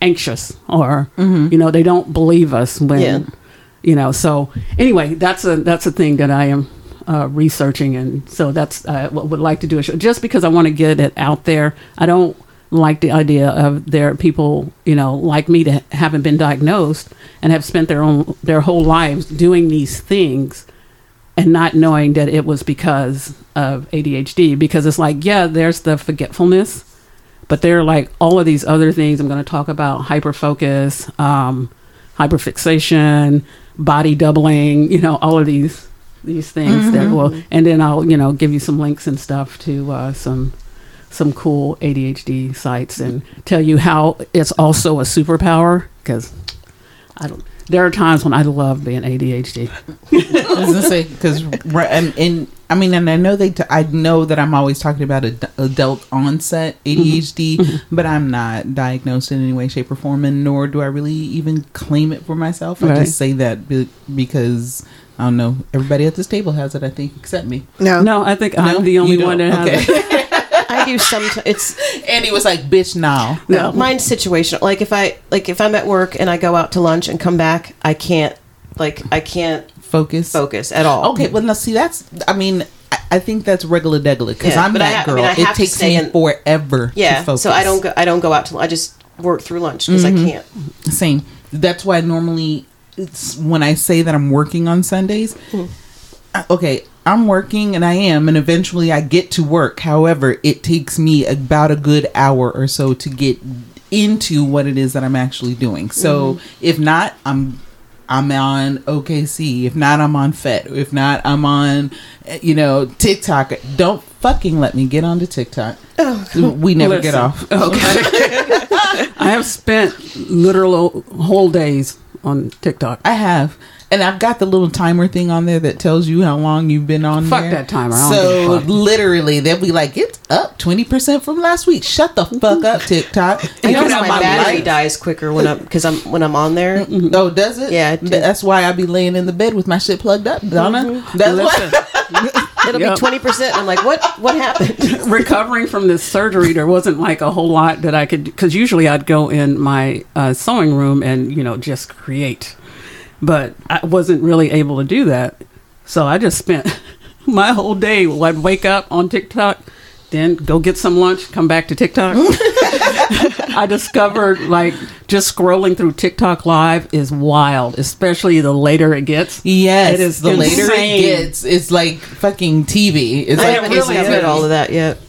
anxious or you know they don't believe us when Yeah. you know so anyway that's a that's a thing that i am uh, researching and so that's i w- would like to do a show just because i want to get it out there i don't like the idea of there are people you know like me that haven't been diagnosed and have spent their own their whole lives doing these things and not knowing that it was because of adhd because it's like yeah there's the forgetfulness but there are like all of these other things i'm going to talk about. Hyper focus um, hyperfixation body doubling you know all of these these things that will and then i'll you know give you some links and stuff to uh, some some cool adhd sites and tell you how it's also a superpower because i don't there are times when i love being adhd I was gonna say because and, and I mean, and I know they. T- I know that I'm always talking about ad- adult onset mm-hmm. ADHD, mm-hmm. but I'm not diagnosed in any way, shape, or form, and nor do I really even claim it for myself. I Right. just say that be- because I don't know. Everybody at this table has it, I think, except me. No. no i think No? i'm the only one that don't? has it. (laughs) I do some. It's Andy was like, "Bitch, now." no, mine's situational. Like if I like if I'm at work and I go out to lunch and come back, I can't like I can't focus. focus at all. Okay, well, now see, that's. I mean, I, I think that's regular degular because Yeah, I'm but I that I girl. mean, it takes stay me in- forever. Yeah, to focus. so I don't go. I don't go out to. I just work through lunch because I can't. Same. That's why normally it's when I say that I'm working on Sundays. Hmm. uh, Okay, I'm working and I am, and eventually I get to work. However, it takes me about a good hour or so to get into what it is that I'm actually doing. So Mm-hmm. if not, I'm I'm on OKC. If not, I'm on FET. If not, I'm on, you know, TikTok. Don't fucking let me get onto TikTok. we never get off. Okay. (laughs) (laughs) I have spent literal whole days on TikTok. I have. And I've got the little timer thing on there that tells you how long you've been on Fuck there. that timer. I don't So fuck. literally, they'll be like, "It's up twenty percent from last week." Shut the fuck up, TikTok. (laughs) I You know know my battery life- dies quicker when I'm because I'm when I'm on there. Oh, does it? Yeah, it Th- that's why I be laying in the bed with my shit plugged up, Donna. Mm-hmm. That's Listen, why. (laughs) It'll Yep. be twenty percent. I'm like, what? What happened? (laughs) recovering from this surgery, there wasn't like a whole lot that I could because usually I'd go in my uh, sewing room and you know just create, but I wasn't really able to do that. So I just spent (laughs) my whole day. I'd wake up on TikTok, then go get some lunch, come back to TikTok. (laughs) I discovered like just scrolling through TikTok live is wild, especially the later it gets. Yes, It is the later it gets, it's like fucking TV. It's I like haven't it's discovered all of that yet.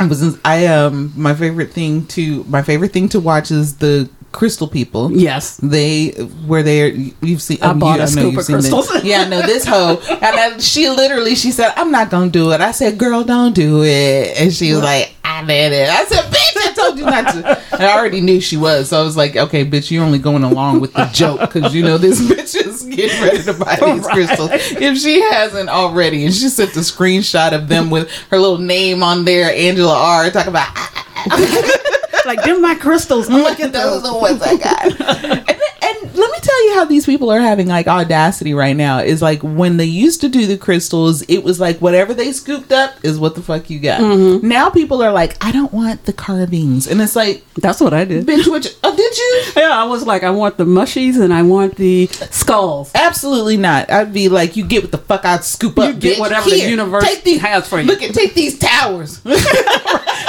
I was I um my favorite thing to my favorite thing to watch is the Crystal People. Yes. They where they're you've seen I um, bought you- a scoop of seen this. crystals. (laughs) Yeah, no, this hoe and I, she literally she said I'm not gonna do it. I said, girl, don't do it, and she was like, I did it. I said, bitch, I told you not to. And I already knew she was, so I was like, okay, bitch, you're only going along with the joke because you know this (laughs) bitch is getting ready to buy these crystals if she hasn't already. And she sent the screenshot of them with her little name on there, Angela R. Talking about. Ah, ah, ah, Like, them my crystals. Look at (laughs) those the ones I got. (laughs) and, and let me how these people are having like audacity right now. Is like when they used to do the crystals, it was like whatever they scooped up is what the fuck you got. Mm-hmm. Now people are like, I don't want the carvings, and it's like, That's what I did. bitch, which oh, did you? (laughs) Yeah, I was like, I want the mushies and I want the skulls. Absolutely not. I'd be like, you get what the fuck I'd scoop up. You get bitch. whatever the universe take these, has for you. Look at take these towers. (laughs)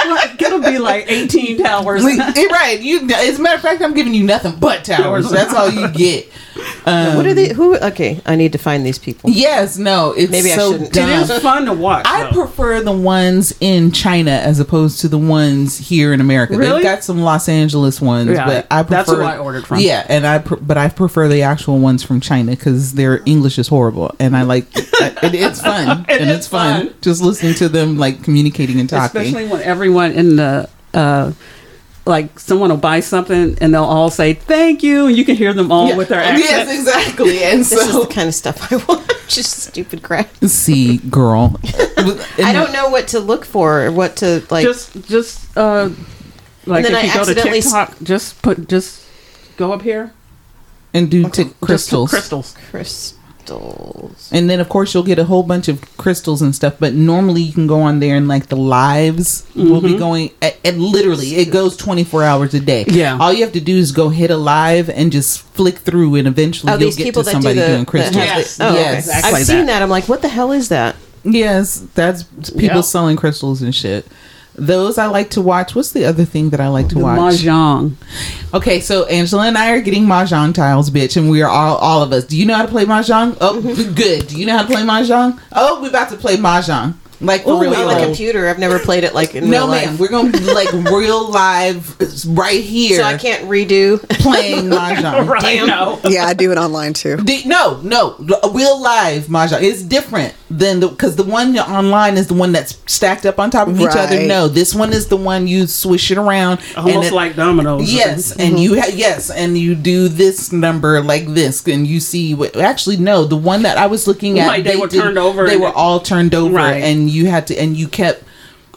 (laughs) Like, it'll be like 18 towers. Right. You. As a matter of fact, I'm giving you nothing but towers. That's all you get. Um, what are they? Who? Okay, I need to find these people. Yes. No. It's Maybe I shouldn't. dumb. is fun to watch. I though. prefer the ones in China as opposed to the ones here in America. Really? They've got some Los Angeles ones, Yeah, but I prefer that's who I ordered from. Yeah, and I pr- but I prefer the actual ones from China because their English is horrible, and I like it, it's (laughs) fun It and it's fun, fun. just listening to them like communicating and talking. Especially when everyone in the, uh, like, someone will buy something and they'll all say thank you, and you can hear them all Yeah. with their accent. yes, exactly, (laughs) and This is so the kind of stuff I want. (laughs) Just stupid crap. see, girl, (laughs) I don't know what to look for or what to like. Just, just, uh, like, then if I you go to accidentally s- just put, just go up here. and do Okay, t- just crystals. crystals. Crystals. And then, of course, you'll get a whole bunch of crystals and stuff. But normally, you can go on there and like the lives will Mm-hmm. be going. And literally, it goes twenty four hours a day. Yeah. all you have to do is go hit a live and just flick through, and eventually Oh, you'll get people to that do somebody the doing that crystals. have Yes. the- oh, Yes. okay. Exactly I've seen that. that. I'm like, what the hell is that? Yes, that's people Yeah. selling crystals and shit. Those I like to watch. What's the other thing that I like to The watch? mahjong. Okay, so Angela and I are getting mahjong tiles, bitch, and we are all all of us. Do you know how to play mahjong? Oh, Mm-hmm. good. Do you know how to play mahjong? Oh, we're about to play mahjong. Like for Oh, real. on the computer. I've never played it like in No, real ma'am. life. We're gonna be like (laughs) real live right here. So I can't redo. playing mahjong. (laughs) Right, no. Yeah, I do it online too. The- no, no, real live mahjong. is different than the because the one online is the one that's stacked up on top of each other. No, this one is the one you swish it around, and Almost it- like dominoes. Yes, and Mm-hmm. you ha- yes, and you do this number like this, and you see what. Actually, no, the one that I was looking at, Like they were turned over They were all turned over, Right. and you had to, and you kept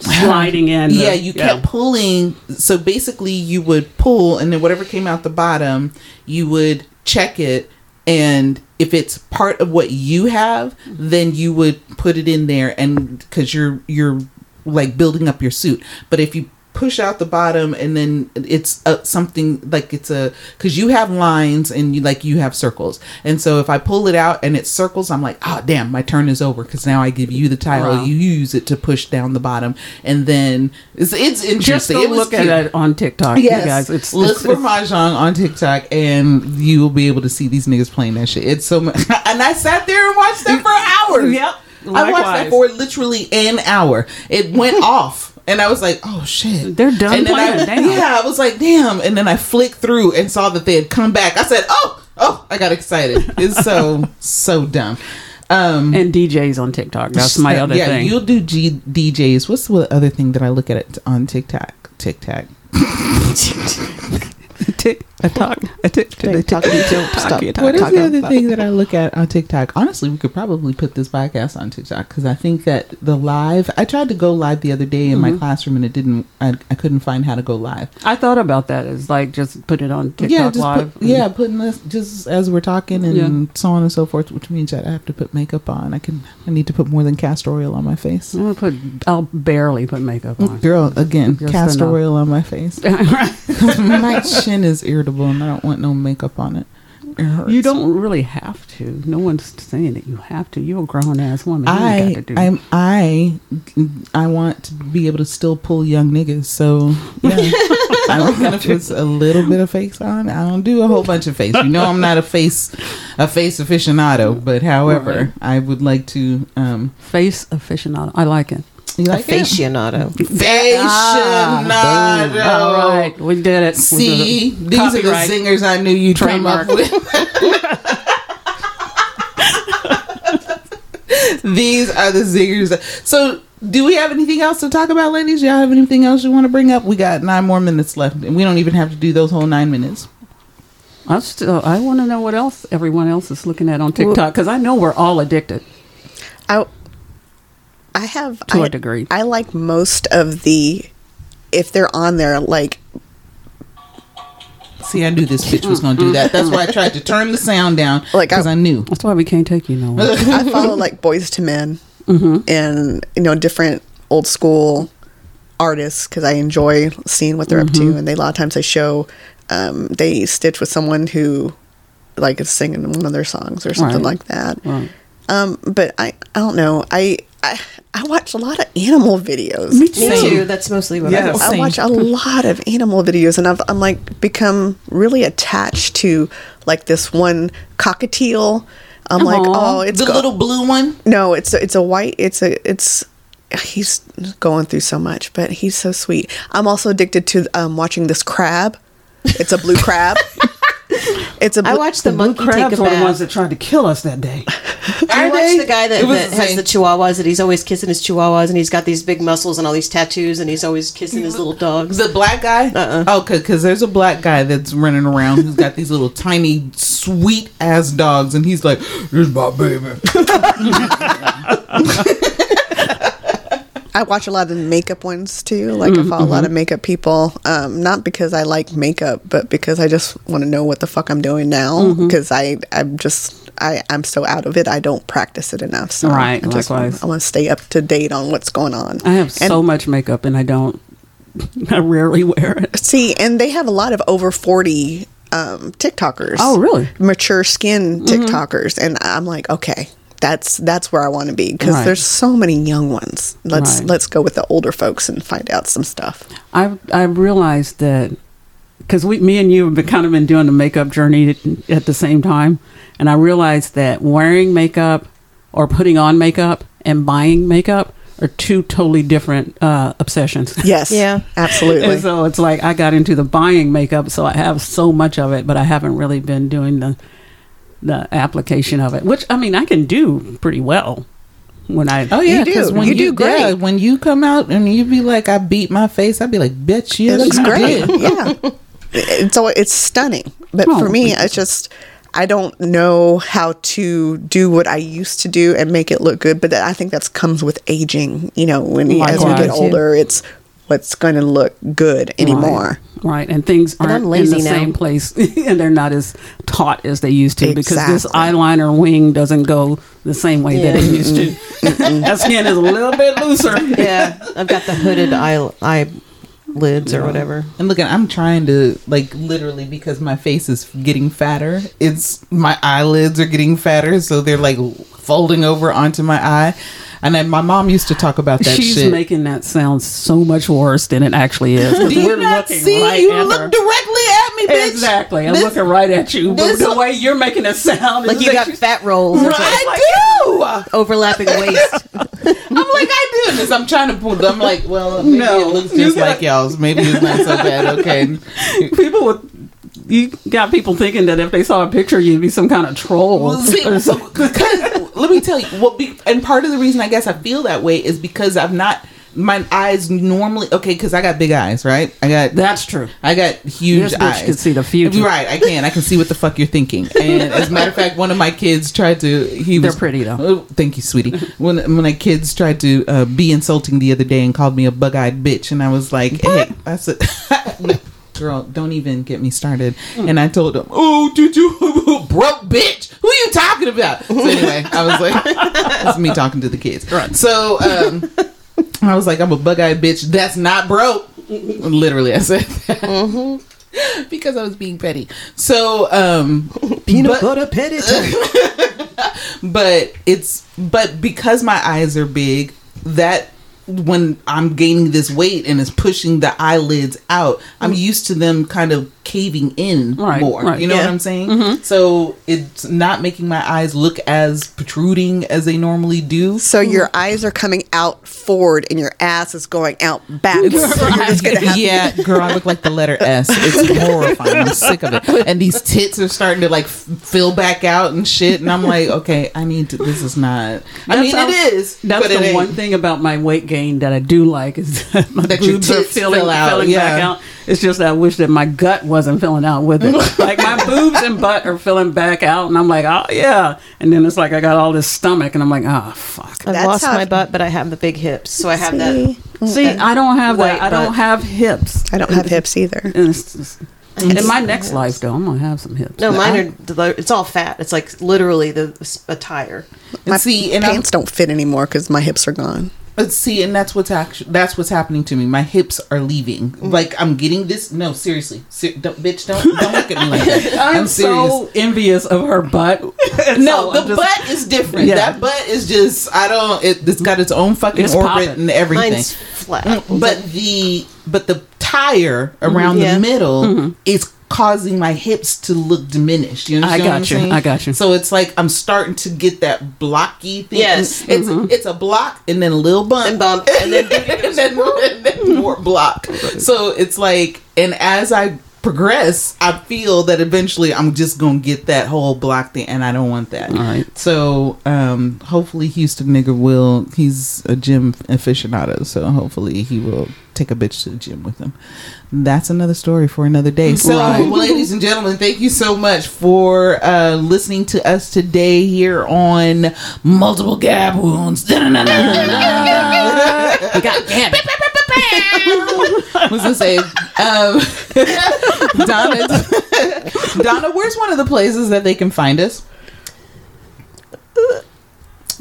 sliding in. the- yeah, you kept pulling. So basically, you would pull, and then whatever came out the bottom, you would check it, and if it's part of what you have, then you would put it in there, and because you're you're like building up your suit. But if you push out the bottom and then it's uh, something like it's a because you have lines and you like you have circles and so if i pull it out and it's circles i'm like oh damn my turn is over because now i give you the tile Wow. you use it to push down the bottom and then it's, it's Just interesting go It look cute. at it on TikTok, Yes, you guys. It's, look it's, for it's- mahjong on TikTok, and you will be able to see these niggas playing that shit. It's so much, (laughs) and I sat there and watched that for hours. Yep, I watched that likewise. for literally an hour. It went (laughs) off, and I was like, "Oh shit, They're done and then I, playing, damn. Yeah, I was like, "Damn!" And then I flicked through and saw that they had come back. I said, "Oh, oh!" I got excited. It's so (laughs) so dumb. Um, and DJs on TikTok. That's my other yeah, thing. you'll do G- DJs. What's the other thing that I look at it on TikTok? TikTok. (laughs) (laughs) tick, a talk, a tick, tick, Talk, stop. What is the other thing that I look at on TikTok? Honestly, we could probably put this podcast on TikTok because I think that the live. I tried to go live the other day in my mm-hmm. classroom and it didn't. I, I couldn't find how to go live. I thought about that. as like just put it on TikTok yeah, just live. Put, yeah, putting this just as we're talking and Yeah. so on and so forth, which means that I have to put makeup on. I can. I need to put more than castor oil on my face. I'm gonna put. I'll barely put makeup on. Girl, again, Just castor oil on my face. (laughs) (laughs) my chin is irritable and I don't want no makeup on it. It you don't really have to. No one's saying that you have to. You're a grown ass woman. I got to do. I'm I I want to be able to still pull young niggas. So yeah, I'm gonna put a little bit of face on. I don't do a whole bunch of face. You know, I'm not a face a face aficionado. But however, Right. I would like to. um Face aficionado. I like it. You like it? Aficionado. Aficionado. Ah, all right, we did it. See, did it. these are the singers I knew you'd come up with. (laughs) these are the singers. So, do we have anything else to talk about, ladies? Y'all have anything else you want to bring up? We got nine more minutes left, and we don't even have to do those whole nine minutes. I still. I want to know what else everyone else is looking at on TikTok because I know we're all addicted I, I have to I, a degree. I like most of the if they're on there like See, I knew this bitch was going to do that. That's why I tried to turn the sound down, (laughs) Like, because I- I knew. That's why we can't take you nowhere. I follow like Boyz II Men Mm-hmm. and you know different old school artists because I enjoy seeing what they're up Mm-hmm. to, and they a lot of times they show um, they stitch with someone who like is singing one of their songs or something Right. like that. Right. Um, but I I don't know I. I, I watch a lot of animal videos. Me Me too. too. That's mostly what I Yes. do. I watch a lot of animal videos, and I've I'm like become really attached to like this one cockatiel. I'm like, oh, it's the go- little blue one. no, it's a, it's a white. It's a it's he's going through so much, but he's so sweet. I'm also addicted to um, watching this crab. It's a blue crab. (laughs) It's a I blue, watched the, Blue monkey take crabs a were the ones that tried to kill us that day. (laughs) I watched the guy that, that the has the chihuahuas that he's always kissing his chihuahuas and he's got these big muscles and all these tattoos and he's always kissing his little dogs. The black guy? Uh-uh. Oh, because there's a black guy that's running around who's got these little tiny, sweet ass dogs, and he's like, "This is my baby." (laughs) I watch a lot of makeup ones too. Like I follow a lot of makeup people. Um, not because I like makeup, but because I just want to know what the fuck I'm doing now. Because I I'm just I I'm so out of it. I don't practice it enough. So Right, I just likewise. want, I want to stay up to date on what's going on. I have And- so much makeup and I don't. (laughs) I rarely wear it. See, and they have a lot of over 40 um, TikTokers. Oh, really? Mature skin TikTokers. And I'm like, okay, that's that's where I want to be because Right. there's so many young ones. Let's Right. let's go with the older folks and find out some stuff. I've I've realized that because we, me and you have been kind of been doing the makeup journey at, at the same time, and I realized that wearing makeup or putting on makeup and buying makeup are two totally different uh, obsessions. (laughs) Yes. Yeah. Absolutely. and so it's like I got into the buying makeup, so I have so much of it, but I haven't really been doing the the application of it, which I mean I can do pretty well when I. Oh yeah, You do. 'cause when You do great. yeah, when you come out and you be like, "I beat my face," I'd be like, "Bitch, you it looks great. (laughs) yeah. It's all, it's stunning. But Oh, for me, thank it's just I don't know how to do what I used to do and make it look good. But that, I think that comes with aging. You know, when oh you, as we get older, it's what's going to look good anymore. Right, right. and things aren't I'm in the now. same place, (laughs) and they're not as taut as they used to because this eyeliner wing doesn't go the same way that it used to. (laughs) that skin is a little bit looser. yeah, I've got the hooded eye, eye lids or whatever. And look, I'm trying to like literally because my face is getting fatter. It's my eyelids are getting fatter, so they're like folding over onto my eye. And then my mom used to talk about that She's shit. making that sound so much worse than it actually is. (laughs) Do you not see? right you look her. directly at me, bitch. Exactly. I'm This- looking right at you. But this- the way you're making it sound Like you that got fat rolls, or something. I do. overlapping (laughs) waist. I'm like, I do this. I'm trying to pull. I'm like, well, maybe No, it looks just got- like y'all's. Maybe it's not so bad. Okay. (laughs) people with you got people thinking that if they saw a picture, you'd be some kind of troll. Well, see, (laughs) or something. because let me tell you, well, be, and part of the reason I guess I feel that way is because I've not my eyes normally okay because I got big eyes, right? I got That's true. I got huge This eyes. can see the future. Right, I can. I can see what the fuck you're thinking. And as a matter of fact, one of my kids tried to. He They're was pretty, though. Oh, thank you, sweetie. When when my kids tried to uh, be insulting the other day and called me a bug-eyed bitch, and I was like, "Hey," I said. (laughs) Girl, don't even get me started. Mm. And I told them, "Oh, did you broke bitch? Who are you talking about?" So (laughs) anyway, I was like, (laughs) "That's me talking to the kids." Right. So um, (laughs) I was like, "I'm a bug-eyed bitch. That's not broke." Literally, I said that Mm-hmm. because I was being petty. So, um, Peanut but- butter petty. but it's but because my eyes are big, that when I'm gaining this weight and it's pushing the eyelids out, I'm mm. used to them kind of caving in Right, more. right. You know what I'm saying? Mm-hmm. So it's not making my eyes look as protruding as they normally do. So your eyes are coming out forward and your ass is going out backwards. So you're just gonna yeah, girl, I look like the letter S. It's (laughs) horrifying. I'm sick of it. And these tits are starting to like f- fill back out and shit. And I'm like, okay, I need to. This is not. I That's mean, how- it is. That's but it the ain't. one thing about my weight gain that I do like is (laughs) that my That your boobs are filling, fill out, filling back yeah. out. It's just that I wish that my gut wasn't filling out with it. (laughs) like my boobs and butt are filling back out, and I'm like, oh yeah. And then it's like I got all this stomach, and I'm like, oh fuck. I've That's lost how- my butt, but I have the big hips, so I have See? that. See, I don't have that. White I don't butt. have hips. I don't have hips either. And it's just, in my next life, though, I'm gonna have some hips. No, mine are. It's all fat. It's like literally the attire. tire. And see, and I'm, Pants don't fit anymore because my hips are gone. But see, and that's what's actually that's what's happening to me. My hips are leaving. Mm. Like I'm getting this. No, seriously, Ser- don't, bitch, don't don't look at me like (laughs) that. I'm, I'm, serious. so envious of her butt. (laughs) no, So the just- butt is different. Yeah. That butt is just I don't. It, it's got its own fucking It's orbit popping. and everything. Mine's flat. Mm, But the but the tire around Yeah. the middle is causing my hips to look diminished. You. I understand? what I'm got you. saying? I got you. So it's like I'm starting to get that blocky thing. Yes. It's Mm-hmm. it's a block and then a little bump And bump, and then (laughs) and then, and then more (laughs) block. So it's like, and as I progress, I feel that eventually I'm just gonna get that whole block thing, and I don't want that. All right. So um, hopefully Houston nigger will. He's a gym aficionado, so hopefully he will take a bitch to the gym with them. That's another story for another day. So, Right. well, ladies and gentlemen, thank you so much for uh, listening to us today here on Multiple Gab Wounds. (laughs) we got Gab. I was gonna say, um, (laughs) Donna, (laughs) Donna, where's one of the places that they can find us?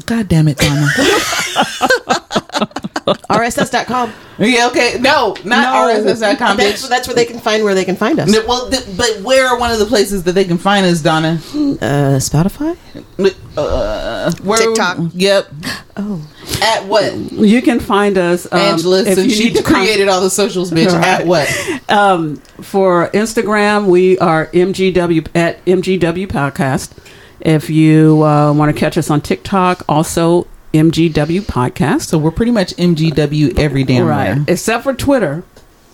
God damn it, Donna. RSS.com. yeah, okay. No, not No. RSS.com, That's, bitch. that's where they can find where they can find us. No, Well, th- but where are one of the places that they can find us, Donna? Uh, Spotify. Uh, where TikTok. Yep. Oh, At what? You can find us, um, Angela, if since you she need to con- created all the socials, bitch. At what? um, for Instagram, we are MGW at MGW Podcast. If you uh, want to catch us on TikTok, also MGW Podcast. So we're pretty much MGW every damn right, except for Twitter,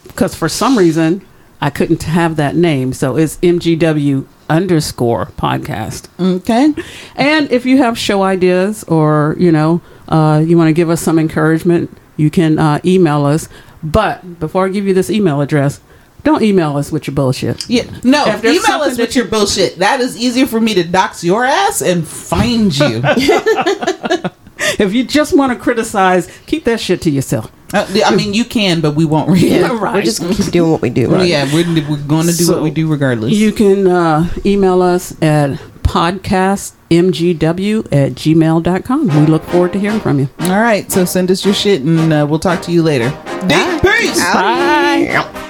because for some reason I couldn't have that name, so it's MGW underscore podcast. Okay. And if you have show ideas or you know uh, you want to give us some encouragement, you can uh, email us. But before I give you this email address, don't email us with your bullshit. Yeah. No, email us with your bullshit. That is easier for me to dox your ass and find you. (laughs) (laughs) (laughs) If you just want to criticize, keep that shit to yourself. Uh, I mean, you can, but we won't read it. Yeah, right. we're just gonna keep doing what we do. Well, Yeah, we're, we're going to do So, what we do regardless. You can uh, email us at podcastmgw at gmail.com. We look forward to hearing from you. All right, so send us your shit and uh, we'll talk to you later. Deep peace. Out. Bye. Yep.